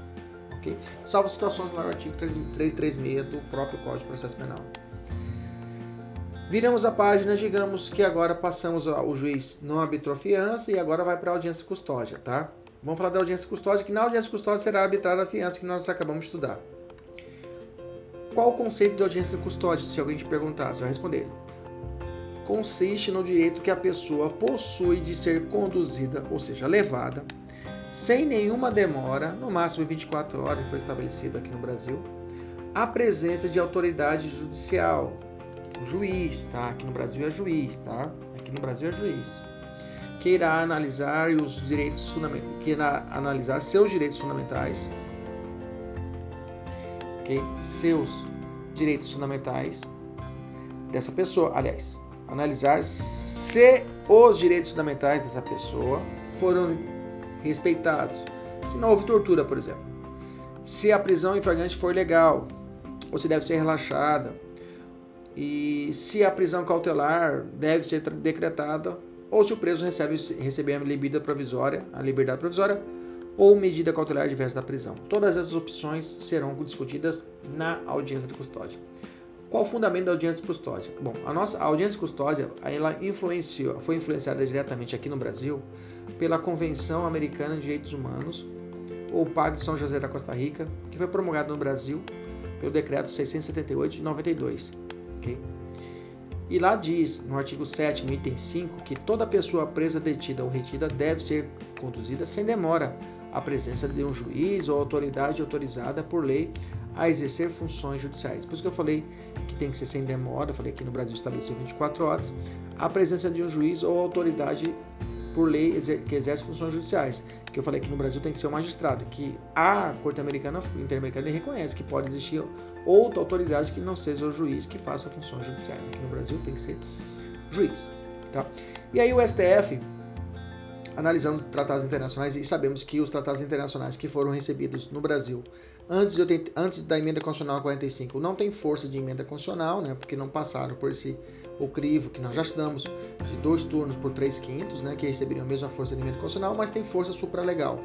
ok? Salvo situações no artigo 336 do próprio Código de Processo Penal. Viramos a página, digamos que agora passamos, o juiz não arbitrou fiança e agora vai para a audiência custódia, tá? Vamos falar da audiência custódia, que na audiência custódia será arbitrada a fiança que nós acabamos de estudar. Qual o conceito de audiência custódia? Se alguém te perguntar, você vai responder. Consiste no direito que a pessoa possui de ser conduzida, ou seja, levada, sem nenhuma demora, no máximo 24 horas, que foi estabelecido aqui no Brasil, à presença de autoridade judicial, juiz, tá? Aqui no Brasil é juiz, tá? Aqui no Brasil é juiz que irá analisar os direitos fundamentais, que irá analisar seus direitos fundamentais, seus direitos fundamentais dessa pessoa, aliás, analisar se os direitos fundamentais dessa pessoa foram respeitados, se não houve tortura, por exemplo, se a prisão em flagrante for legal ou se deve ser relaxada. E se a prisão cautelar deve ser decretada ou se o preso recebe, receber a liberdade provisória, a liberdade provisória ou medida cautelar diversa da prisão. Todas essas opções serão discutidas na audiência de custódia. Qual o fundamento da audiência de custódia? Bom, a nossa a audiência de custódia ela influenciou, foi influenciada diretamente aqui no Brasil pela Convenção Americana de Direitos Humanos, ou Pacto de São José da Costa Rica, que foi promulgado no Brasil pelo Decreto 678 de 92. Okay? E lá diz, no artigo 7, no item 5, que toda pessoa presa, detida ou retida deve ser conduzida sem demora à presença de um juiz ou autoridade autorizada por lei a exercer funções judiciais. Por isso que eu falei que tem que ser sem demora, falei que no Brasil estabeleceu 24 horas, a presença de um juiz ou autoridade por lei que exerce funções judiciais. Que eu falei que no Brasil tem que ser um magistrado, que a Corte Americana, Interamericana, reconhece que pode existir outra autoridade que não seja o juiz que faça funções judiciais. Aqui no Brasil tem que ser juiz. Tá? E aí o STF, analisando tratados internacionais, e sabemos que os tratados internacionais que foram recebidos no Brasil antes, de, antes da emenda constitucional 45 não tem força de emenda constitucional, né, porque não passaram por esse o crivo que nós já estudamos de dois turnos por três quintos, né, que receberiam a mesma força de emenda constitucional, mas tem força supralegal.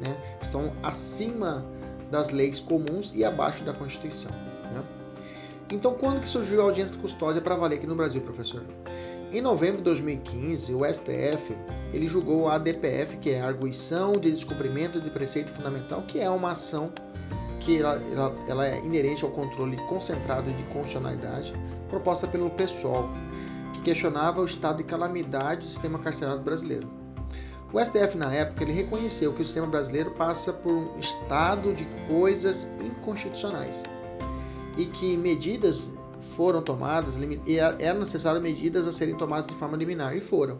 Né, estão acima das leis comuns e abaixo da Constituição. Né? Então, quando que surgiu a audiência de custódia para valer aqui no Brasil, professor? Em novembro de 2015, o STF ele julgou a ADPF, que é a Arguição de Descumprimento de Preceito Fundamental, que é uma ação que ela, ela, ela é inerente ao controle concentrado de constitucionalidade, proposta pelo PSOL, que questionava o estado de calamidade do sistema carcerário brasileiro. O STF, na época, ele reconheceu que o sistema brasileiro passa por um estado de coisas inconstitucionais e que medidas foram tomadas, e eram necessárias medidas a serem tomadas de forma liminar, e foram.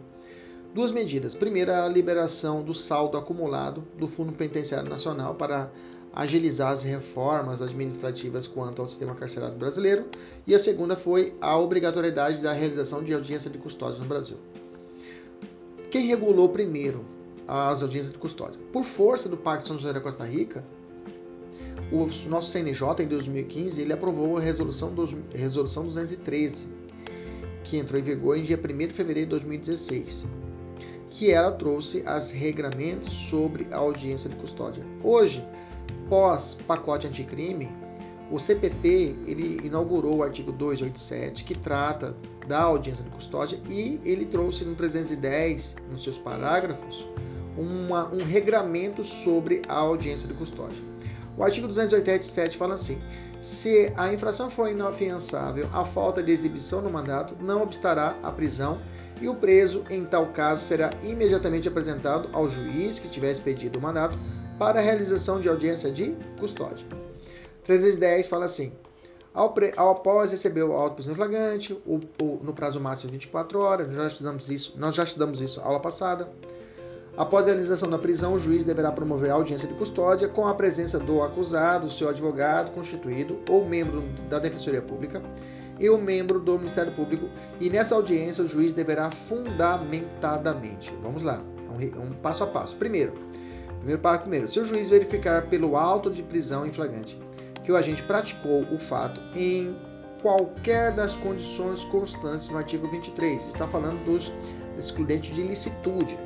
Duas medidas. Primeira, a liberação do saldo acumulado do Fundo Penitenciário Nacional para agilizar as reformas administrativas quanto ao sistema carcerário brasileiro. E a segunda foi a obrigatoriedade da realização de audiência de custódia no Brasil. Quem regulou primeiro as audiências de custódia? Por força do Pacto de São José da Costa Rica, o nosso CNJ, em 2015, ele aprovou a resolução, dos, resolução 213, que entrou em vigor em dia 1 de fevereiro de 2016, que ela trouxe as regramentos sobre a audiência de custódia. Hoje, pós pacote anticrime, o CPP ele inaugurou o artigo 287 que trata da audiência de custódia e ele trouxe no 310, nos seus parágrafos, uma, um regramento sobre a audiência de custódia. O artigo 287 fala assim: se a infração for inafiançável, a falta de exibição no mandato não obstará a prisão e o preso, em tal caso, será imediatamente apresentado ao juiz que tiver expedido o mandato para a realização de audiência de custódia. 310 fala assim: ao, pre, ao após receber o auto prisão flagrante, o, o, no prazo máximo de 24 horas, nós já estudamos isso, nós já estudamos isso aula passada. Após a realização da prisão, o juiz deverá promover a audiência de custódia com a presença do acusado, seu advogado constituído ou membro da Defensoria Pública e o membro do Ministério Público. E nessa audiência, o juiz deverá fundamentadamente. Vamos lá, um, um passo a passo. Primeiro, primeiro passo primeiro. Se o juiz verificar pelo auto de prisão em flagrante que o agente praticou o fato em qualquer das condições constantes no artigo 23, está falando dos excludentes de ilicitude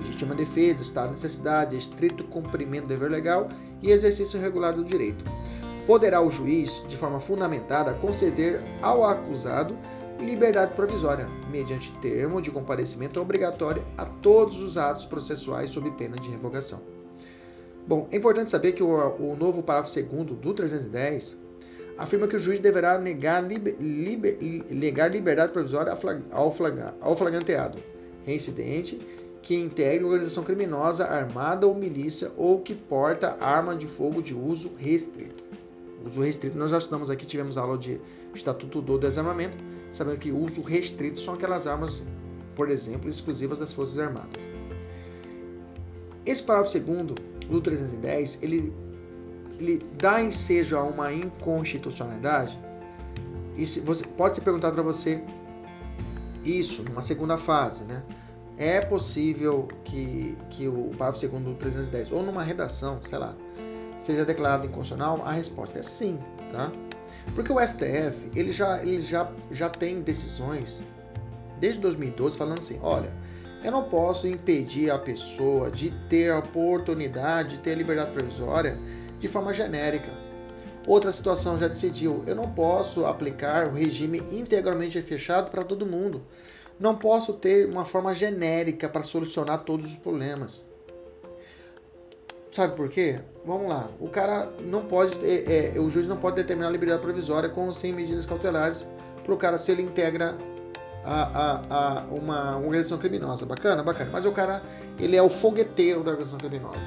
legítima defesa, estado de necessidade, estrito cumprimento do dever legal e exercício regular do direito. Poderá o juiz, de forma fundamentada, conceder ao acusado liberdade provisória, mediante termo de comparecimento obrigatório a todos os atos processuais sob pena de revogação. Bom, é importante saber que o, o novo parágrafo 2 do 310 afirma que o juiz deverá negar, liber, liber, negar liberdade provisória ao, ao flagranteado, reincidente que integre organização criminosa armada ou milícia ou que porta arma de fogo de uso restrito. Uso restrito, nós já estudamos aqui, tivemos aula de Estatuto do Desarmamento, sabendo que uso restrito são aquelas armas, por exemplo, exclusivas das Forças Armadas. Esse parágrafo segundo do 310, ele, ele dá ensejo a uma inconstitucionalidade. E se, você, pode se perguntar para você isso numa segunda fase, né? é possível que, que o parágrafo segundo do 310, ou numa redação, sei lá, seja declarado inconstitucional? A resposta é sim, tá? Porque o STF, ele já, ele já, já tem decisões desde 2012 falando assim, olha, eu não posso impedir a pessoa de ter a oportunidade de ter a liberdade provisória de forma genérica. Outra situação já decidiu, eu não posso aplicar o regime integralmente fechado para todo mundo. Não posso ter uma forma genérica para solucionar todos os problemas. Sabe por quê? Vamos lá. O cara não pode, é, é, o juiz não pode determinar a liberdade provisória com sem medidas cautelares para o cara se ele integra a, a, a uma, organização criminosa. Bacana, bacana. Mas o cara, ele é o fogueteiro da organização criminosa.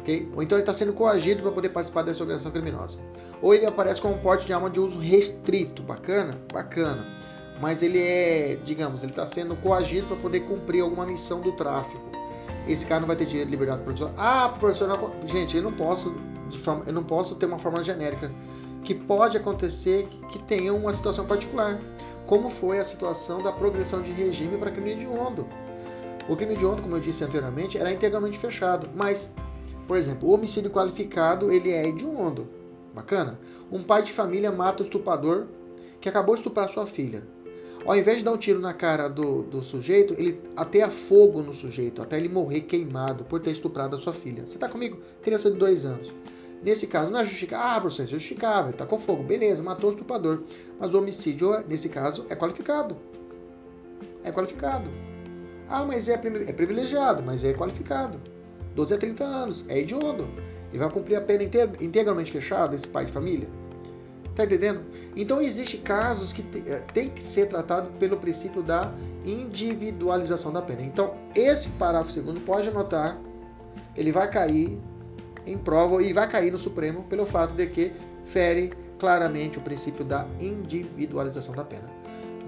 ok? Ou então ele está sendo coagido para poder participar dessa organização criminosa. Ou ele aparece com um porte de arma de uso restrito. Bacana? Bacana mas ele é, digamos, ele está sendo coagido para poder cumprir alguma missão do tráfico. Esse cara não vai ter direito de liberdade provisória. Ah, professor, não, gente, eu não posso, eu não posso ter uma forma genérica que pode acontecer que tenha uma situação particular, como foi a situação da progressão de regime para crime de hediondo. O crime de hediondo, como eu disse anteriormente, era integralmente fechado, mas, por exemplo, o homicídio qualificado ele é hediondo. Bacana? Um pai de família mata o estuprador que acabou de estuprar sua filha. Ao invés de dar um tiro na cara do, do sujeito, ele ateia fogo no sujeito, até ele morrer queimado por ter estuprado a sua filha. Você está comigo? Criança de dois anos. Nesse caso, não é justificável. Ah, professor, é justificável, está com fogo. Beleza, matou o estuprador. Mas o homicídio, nesse caso, é qualificado. É qualificado. Ah, mas é, é privilegiado, mas é qualificado. 12 a 30 anos, é hediondo. Ele vai cumprir a pena integralmente fechada, esse pai de família? Tá entendendo? Então existem casos que eh, tem que ser tratado pelo princípio da individualização da pena. Então esse parágrafo segundo pode anotar, ele vai cair em prova e vai cair no Supremo pelo fato de que fere claramente o princípio da individualização da pena.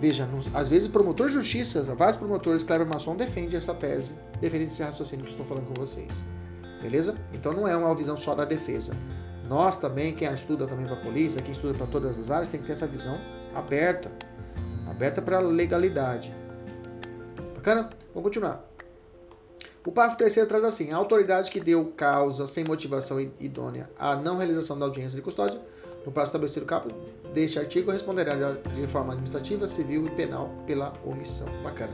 Veja, às vezes promotor de justiça, vários promotores, Cleber Masson, defende essa tese, defende esse raciocínio que estou falando com vocês. Beleza? Então não é uma visão só da defesa. Nós também, quem estuda também para a polícia, quem estuda para todas as áreas, tem que ter essa visão aberta. Aberta para a legalidade. Bacana? Vamos continuar. O parágrafo terceiro traz assim: a autoridade que deu causa sem motivação idônea à não realização da audiência de custódia, no prazo estabelecido no capo deste artigo, responderá de forma administrativa, civil e penal pela omissão. Bacana.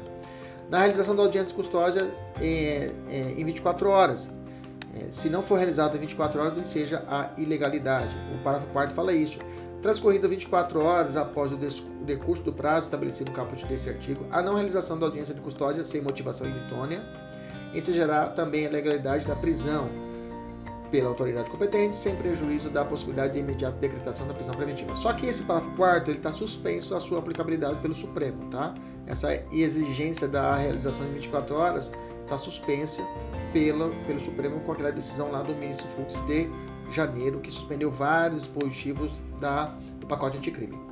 Na realização da audiência de custódia é, é, em 24 horas, é, se não for realizada em 24 horas, seja a ilegalidade. O parágrafo 4 fala isso. Transcorrido 24 horas após o decurso do prazo estabelecido no caput desse artigo, a não realização da audiência de custódia sem motivação idônea ensejará também a legalidade da prisão. pela autoridade competente, sem prejuízo da possibilidade de imediata decretação da prisão preventiva. Só que esse parágrafo 4 ele está suspenso a sua aplicabilidade pelo Supremo, tá? Essa exigência da realização em 24 horas está suspensa pela, pelo Supremo com aquela decisão lá do ministro Fux de janeiro, que suspendeu vários dispositivos da, do pacote anticrime.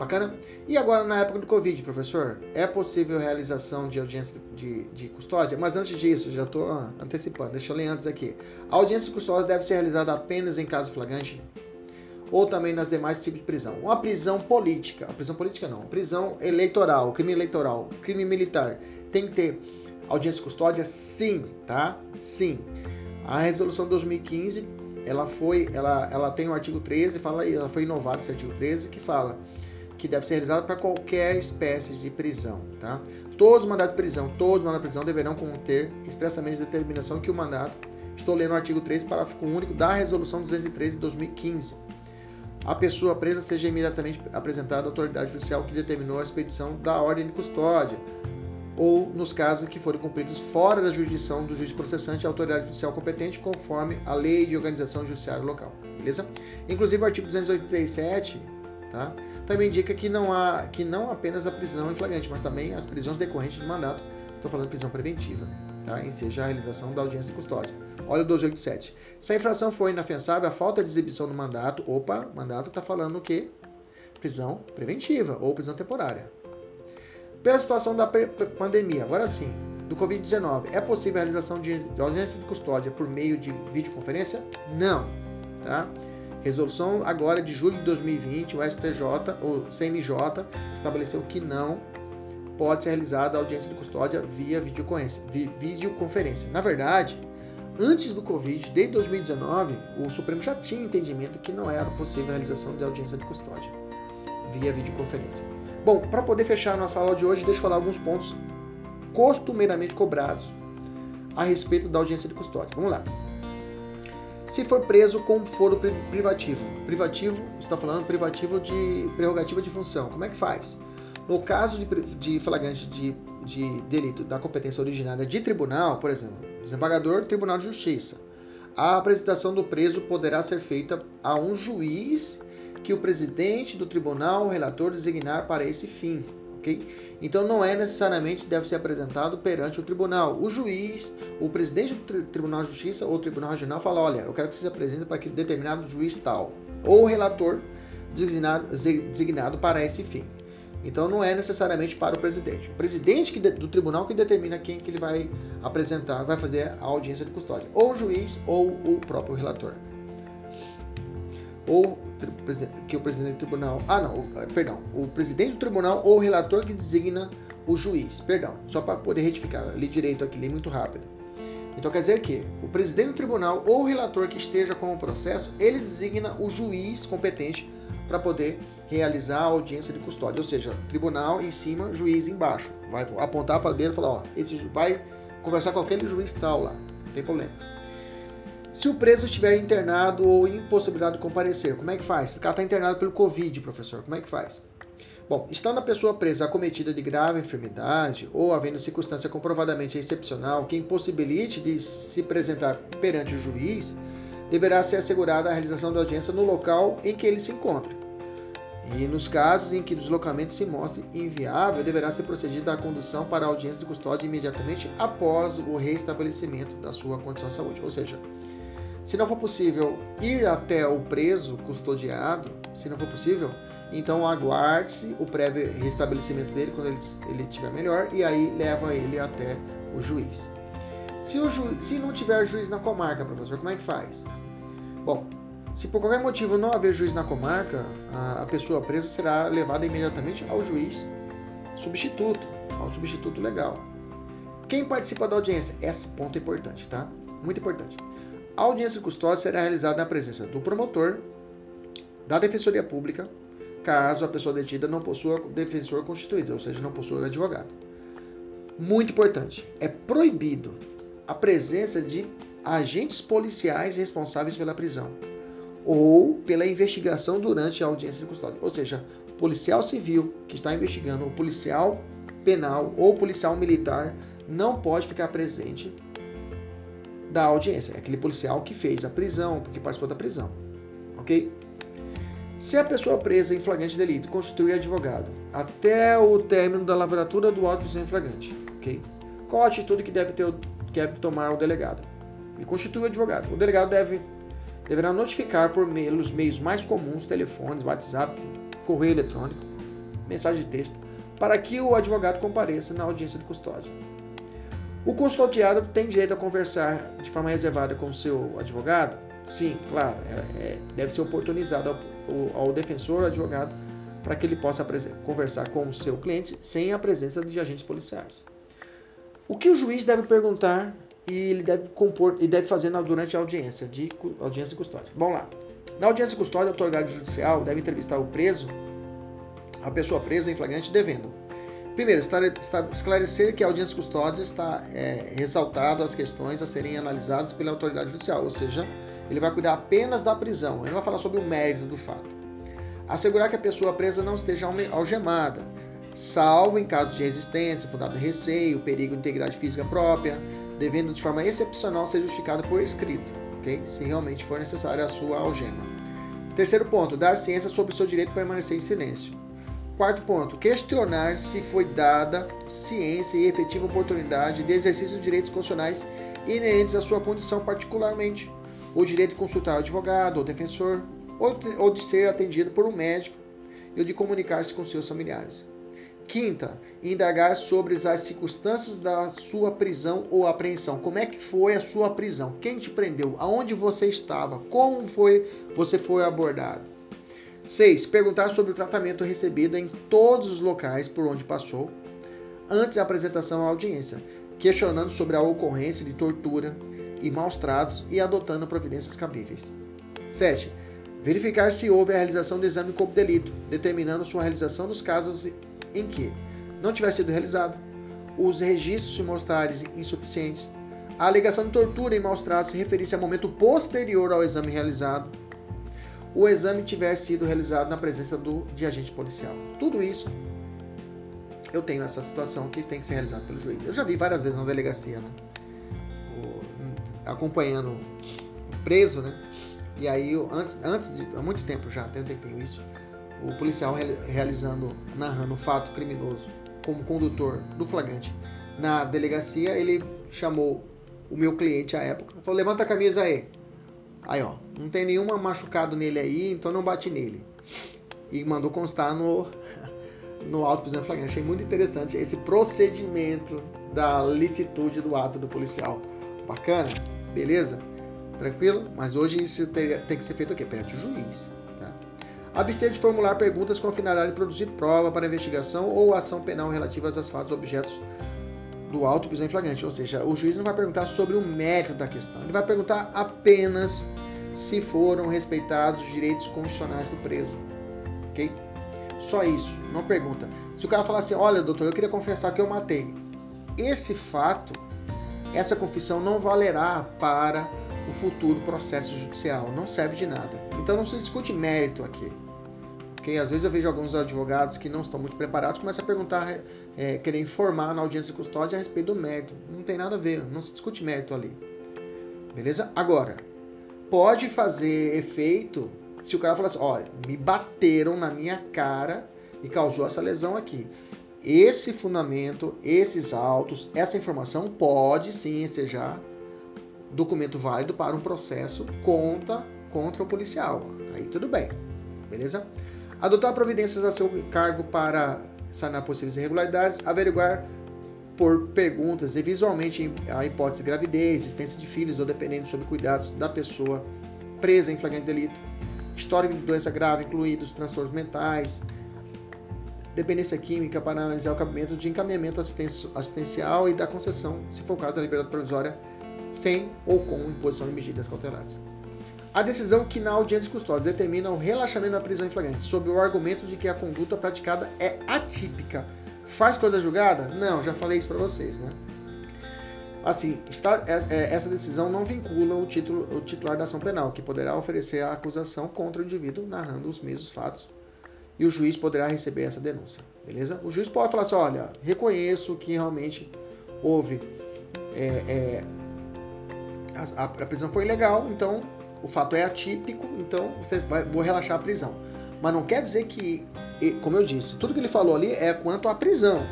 Bacana? E agora, na época do Covid, professor, é possível realização de audiência de, de custódia? Mas antes disso, já estou antecipando, deixa eu ler antes aqui. A audiência de custódia deve ser realizada apenas em caso flagrante ou também nas demais tipos de prisão. Uma prisão política, a prisão política não, prisão eleitoral, crime eleitoral, crime militar, tem que ter audiência de custódia? Sim, tá? Sim. A resolução 2015, ela foi, ela, ela tem o artigo 13, fala, ela foi inovada esse artigo 13 que fala que deve ser realizado para qualquer espécie de prisão, tá? Todos os mandatos de prisão, todos os mandatos de prisão deverão conter expressamente a determinação que o mandato, estou lendo o artigo 3, parágrafo único da resolução 213 de 2015. A pessoa presa seja imediatamente apresentada à autoridade judicial que determinou a expedição da ordem de custódia, ou nos casos que forem cumpridos fora da jurisdição do juiz processante, a autoridade judicial competente, conforme a lei de organização judiciária local. Beleza? Inclusive o artigo 287, tá? Também indica que não há que não apenas a prisão em flagrante, mas também as prisões decorrentes de mandato. Estou falando de prisão preventiva, tá? Em seja a realização da audiência de custódia. Olha o 287. Se a infração for inafensável, a falta de exibição do mandato, opa, mandato está falando o quê? Prisão preventiva ou prisão temporária. Pela situação da pandemia, agora sim, do Covid-19, é possível a realização de audiência de custódia por meio de videoconferência? Não, tá? Resolução agora de julho de 2020, o STJ, o CNJ, estabeleceu que não pode ser realizada a audiência de custódia via videoconferência. Na verdade, antes do Covid, desde 2019, o Supremo já tinha entendimento que não era possível a realização de audiência de custódia via videoconferência. Bom, para poder fechar a nossa aula de hoje, deixa eu falar alguns pontos costumeiramente cobrados a respeito da audiência de custódia. Vamos lá se for preso com foro privativo. Privativo, está falando privativo de prerrogativa de função. Como é que faz? No caso de, de flagrante de, de delito da competência originária de tribunal, por exemplo, desembargador, Tribunal de Justiça, a apresentação do preso poderá ser feita a um juiz que o presidente do tribunal, o relator, designar para esse fim ok? Então não é necessariamente deve ser apresentado perante o tribunal. O juiz, o presidente do Tribunal de Justiça ou Tribunal Regional fala, olha, eu quero que você se apresente para que determinado juiz tal, ou relator designado, designado para esse fim. Então não é necessariamente para o presidente. O presidente do tribunal que determina quem que ele vai apresentar, vai fazer a audiência de custódia. Ou o juiz ou o próprio relator. Ou que o presidente do tribunal. Ah, não, ah, perdão. O presidente do tribunal ou o relator que designa o juiz. Perdão, só para poder retificar, li direito aqui, li muito rápido. Então quer dizer que o presidente do tribunal ou o relator que esteja com o processo, ele designa o juiz competente para poder realizar a audiência de custódia. Ou seja, tribunal em cima, juiz embaixo. Vai apontar para dentro e falar, ó, esse vai conversar com aquele juiz tal lá. Não tem problema. Se o preso estiver internado ou impossibilidade de comparecer, como é que faz? O cara está internado pelo Covid, professor, como é que faz? Bom, estando a pessoa presa acometida de grave enfermidade ou havendo circunstância comprovadamente excepcional que impossibilite de se apresentar perante o juiz, deverá ser assegurada a realização da audiência no local em que ele se encontra. E nos casos em que o deslocamento se mostre inviável, deverá ser procedida a condução para a audiência de custódia imediatamente após o restabelecimento da sua condição de saúde. Ou seja, se não for possível ir até o preso custodiado, se não for possível, então aguarde-se o prévio restabelecimento dele quando ele, estiver melhor e aí leva ele até o juiz. Se, o ju, se não tiver juiz na comarca, professor, como é que faz? Bom, se por qualquer motivo não haver juiz na comarca, a, a pessoa presa será levada imediatamente ao juiz substituto, ao substituto legal. Quem participa da audiência? Esse ponto é importante, tá? Muito importante. A audiência de custódia será realizada na presença do promotor, da Defensoria Pública, caso a pessoa detida não possua defensor constituído, ou seja, não possua advogado. Muito importante, é proibido a presença de agentes policiais responsáveis pela prisão ou pela investigação durante a audiência de custódia. Ou seja, policial civil que está investigando, o policial penal ou policial militar não pode ficar presente da audiência, é aquele policial que fez a prisão, que participou da prisão, ok? Se a pessoa presa em flagrante delito constituir advogado até o término da lavratura do auto em flagrante, ok? Qual a atitude que deve, ter, deve tomar o delegado? Ele constitui o advogado. O delegado deve deverá notificar por meios, meios mais comuns, telefones, WhatsApp, correio eletrônico, mensagem de texto, para que o advogado compareça na audiência de custódia. O custodiado tem direito a conversar de forma reservada com o seu advogado? Sim, claro, é, é, deve ser oportunizado ao, ao defensor, ao advogado, para que ele possa conversar com o seu cliente sem a presença de agentes policiais. O que o juiz deve perguntar e ele deve compor e deve fazer durante a audiência de audiência de custódia. Vamos lá. Na audiência de custódia, a autoridade judicial deve entrevistar o preso, a pessoa presa em flagrante, devendo Primeiro, esclarecer que a audiência custódia está é, ressaltado as questões a serem analisadas pela autoridade judicial, ou seja, ele vai cuidar apenas da prisão, ele não vai falar sobre o mérito do fato. Assegurar que a pessoa presa não esteja algemada, salvo em caso de resistência, fundado em receio, perigo de integridade física própria, devendo de forma excepcional ser justificado por escrito, ok? Se realmente for necessária a sua algema. Terceiro ponto, dar ciência sobre o seu direito de permanecer em silêncio. Quarto ponto, questionar se foi dada ciência e efetiva oportunidade de exercício de direitos constitucionais inerentes à sua condição particularmente, o direito de consultar o advogado ou defensor, ou de ser atendido por um médico e o de comunicar-se com seus familiares. Quinta, indagar sobre as circunstâncias da sua prisão ou apreensão. Como é que foi a sua prisão? Quem te prendeu? Aonde você estava? Como foi você foi abordado? 6. Perguntar sobre o tratamento recebido em todos os locais por onde passou antes da apresentação à audiência, questionando sobre a ocorrência de tortura e maus tratos e adotando providências cabíveis. 7. Verificar se houve a realização do exame corpo delito, determinando sua realização nos casos em que não tiver sido realizado, os registros se mostrarem insuficientes, a alegação de tortura e maus tratos se referisse a momento posterior ao exame realizado, o exame tiver sido realizado na presença do, de agente policial. Tudo isso, eu tenho essa situação que tem que ser realizado pelo juiz. Eu já vi várias vezes na delegacia, né? Acompanhando o preso, né? E aí, antes, antes de. há muito tempo já, tem um tempinho isso, o policial realizando, narrando o fato criminoso como condutor do flagrante na delegacia, ele chamou o meu cliente à época, falou: levanta a camisa aí. Aí, ó, não tem nenhuma machucado nele aí, então não bate nele. E mandou constar no, no auto prisão flagrante. Achei muito interessante esse procedimento da licitude do ato do policial. Bacana? Beleza? Tranquilo? Mas hoje isso tem, tem que ser feito o quê? Perante o juiz. Tá? Abster-se de formular perguntas com a finalidade de produzir prova para investigação ou ação penal relativas aos fatos objetos do auto prisão em flagrante. Ou seja, o juiz não vai perguntar sobre o mérito da questão, ele vai perguntar apenas se foram respeitados os direitos constitucionais do preso. Ok? Só isso, não pergunta. Se o cara falar assim, olha doutor, eu queria confessar que eu matei. Esse fato, essa confissão não valerá para o futuro processo judicial, não serve de nada. Então não se discute mérito aqui. Porque às vezes eu vejo alguns advogados que não estão muito preparados, começam a perguntar, é, querer informar na audiência de custódia a respeito do mérito. Não tem nada a ver, não se discute mérito ali. Beleza? Agora, pode fazer efeito se o cara falar assim, olha, me bateram na minha cara e causou essa lesão aqui. Esse fundamento, esses autos, essa informação pode sim ensejar documento válido para um processo contra, contra o policial. Aí tudo bem, beleza? Adotar providências a seu cargo para sanar possíveis irregularidades, averiguar por perguntas e visualmente a hipótese de gravidez, existência de filhos ou dependendo sobre cuidados da pessoa presa em flagrante delito, histórico de doença grave, incluídos transtornos mentais, dependência química para analisar o cabimento de encaminhamento assistencial e da concessão, se for o caso da liberdade provisória, sem ou com imposição de medidas cautelares. A decisão que na audiência de custódia determina o relaxamento da prisão em flagrante, sob o argumento de que a conduta praticada é atípica. Faz coisa julgada? Não, já falei isso para vocês, né? Assim, está, é, é, essa decisão não vincula o, título, o titular da ação penal, que poderá oferecer a acusação contra o indivíduo narrando os mesmos fatos, e o juiz poderá receber essa denúncia, beleza? O juiz pode falar assim, olha, reconheço que realmente houve é, é a, a, prisão foi ilegal, então o fato é atípico, então você vai, vou relaxar a prisão. Mas não quer dizer que, como eu disse, tudo que ele falou ali é quanto à prisão.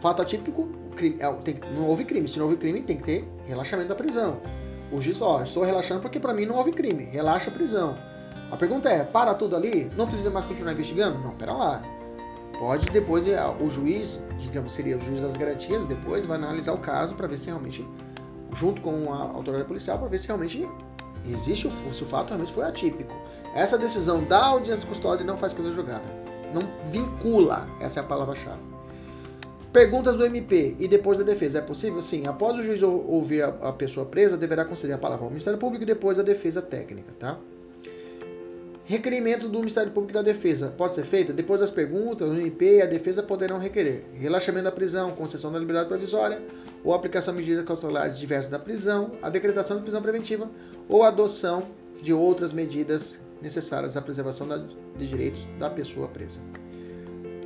Fato atípico, crime, é, tem, não houve crime. Se não houve crime, tem que ter relaxamento da prisão. O juiz, ó, estou relaxando porque para mim não houve crime. Relaxa a prisão. A pergunta é, para tudo ali? Não precisa mais continuar investigando? Não, pera lá. Pode depois, o juiz, digamos, seria o juiz das garantias, depois vai analisar o caso para ver se realmente, junto com a autoridade policial, para ver se realmente existe, se o fato realmente foi atípico. Essa decisão da audiência custódia não faz coisa jogada. Não vincula, essa é a palavra-chave. Perguntas do MP e depois da defesa. É possível? Sim. Após o juiz ouvir a pessoa presa, deverá conceder a palavra ao Ministério Público e depois a defesa técnica, tá? Requerimento do Ministério Público da Defesa pode ser feita depois das perguntas, o MP e a defesa poderão requerer relaxamento da prisão, concessão da liberdade provisória ou aplicação de medidas cautelares diversas da prisão, a decretação de prisão preventiva ou adoção de outras medidas necessárias à preservação de direitos da pessoa presa.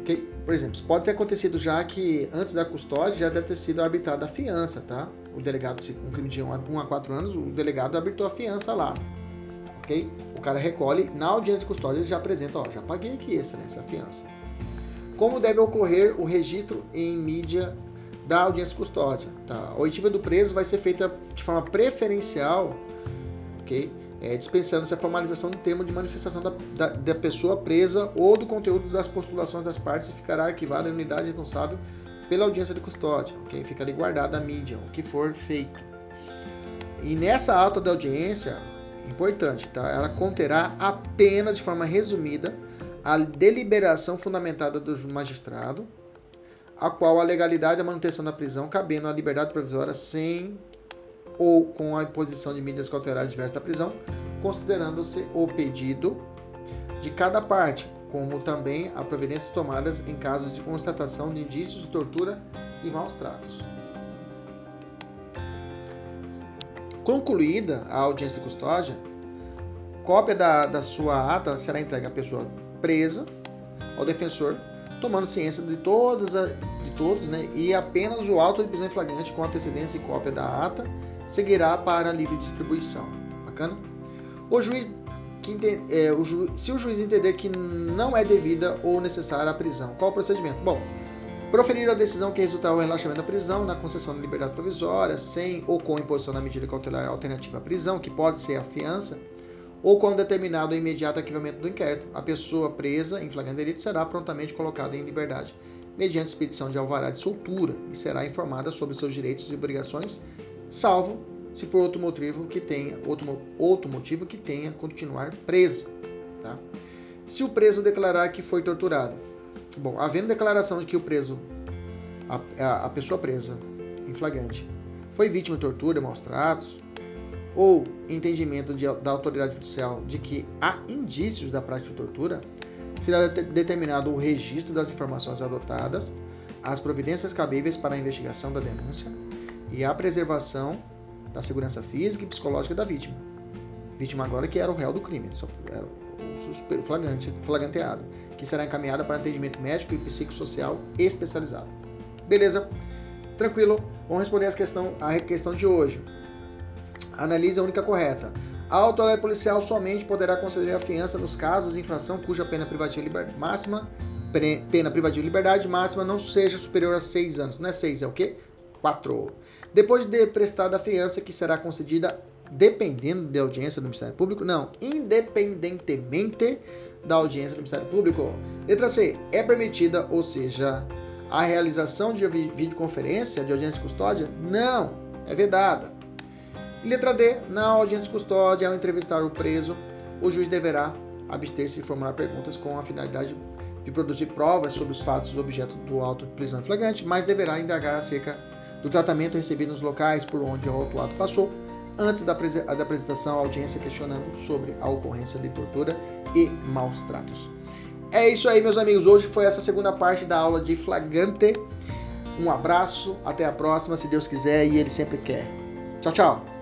Okay? Por exemplo, pode ter acontecido já que antes da custódia já deve ter sido arbitrada a fiança, tá? O delegado, um crime de 1 a 4 anos, o delegado arbitrou a fiança lá ok? O cara recolhe, na audiência de custódia ele já apresenta, ó, já paguei aqui essa, né, essa fiança. Como deve ocorrer o registro em mídia da audiência de custódia? Tá? A oitiva do preso vai ser feita de forma preferencial, ok? É, dispensando-se a formalização do termo de manifestação da, da, da, pessoa presa ou do conteúdo das postulações das partes e ficará arquivada em unidade responsável pela audiência de custódia, ok? Fica ali guardada a mídia, o que for feito. E nessa ata da audiência, Importante, tá? Ela conterá apenas de forma resumida a deliberação fundamentada do magistrado, a qual a legalidade e a manutenção da prisão, cabendo a liberdade provisória sem ou com a imposição de medidas cautelares diversas da prisão, considerando-se o pedido de cada parte, como também as providências tomadas em casos de constatação de indícios de tortura e maus tratos. Concluída a audiência de custódia, cópia da, da sua ata será entregue à pessoa presa, ao defensor, tomando ciência de todas de todos, né, e apenas o auto de prisão em flagrante com antecedência e cópia da ata seguirá para livre distribuição. Bacana? O juiz que é, o ju, se o juiz entender que não é devida ou necessária a prisão, qual o procedimento? Bom, Proferir a decisão que resultar o relaxamento da prisão na concessão de liberdade provisória, sem ou com imposição da medida cautelar alternativa à prisão, que pode ser a fiança, ou com determinado imediato arquivamento do inquérito, a pessoa presa em flagrante delito será prontamente colocada em liberdade, mediante expedição de alvará de soltura, e será informada sobre seus direitos e obrigações, salvo se por outro motivo que tenha outro, outro motivo que tenha continuar presa. Tá? Se o preso declarar que foi torturado, Bom, havendo declaração de que o preso, a, a pessoa presa em flagrante, foi vítima de tortura, maus tratos, ou entendimento de, da autoridade judicial de que há indícios da prática de tortura, será determinado o registro das informações adotadas, as providências cabíveis para a investigação da denúncia e a preservação da segurança física e psicológica da vítima. Vítima agora que era o réu do crime, era o flagrante, flagranteado que será encaminhada para atendimento médico e psicossocial especializado. Beleza? Tranquilo? Vamos responder a questão, a questão de hoje. Analise a única correta. A autoridade policial somente poderá conceder a fiança nos casos de infração cuja pena privativa liber... máxima pena privativa de liberdade máxima não seja superior a seis anos. Não é seis, é o quê? Quatro. Depois de prestada a fiança que será concedida dependendo da audiência do Ministério Público, não, independentemente da audiência do Ministério Público. Letra C. É permitida, ou seja, a realização de videoconferência de audiência de custódia? Não, é vedada. letra D. Na audiência de custódia, ao entrevistar o preso, o juiz deverá abster-se de formular perguntas com a finalidade de produzir provas sobre os fatos do objeto do auto de prisão flagrante, mas deverá indagar acerca do tratamento recebido nos locais por onde o autuado passou antes da, da apresentação à audiência questionando sobre a ocorrência de tortura e maus tratos. É isso aí, meus amigos. Hoje foi essa segunda parte da aula de flagrante. Um abraço, até a próxima, se Deus quiser e Ele sempre quer. Tchau, tchau.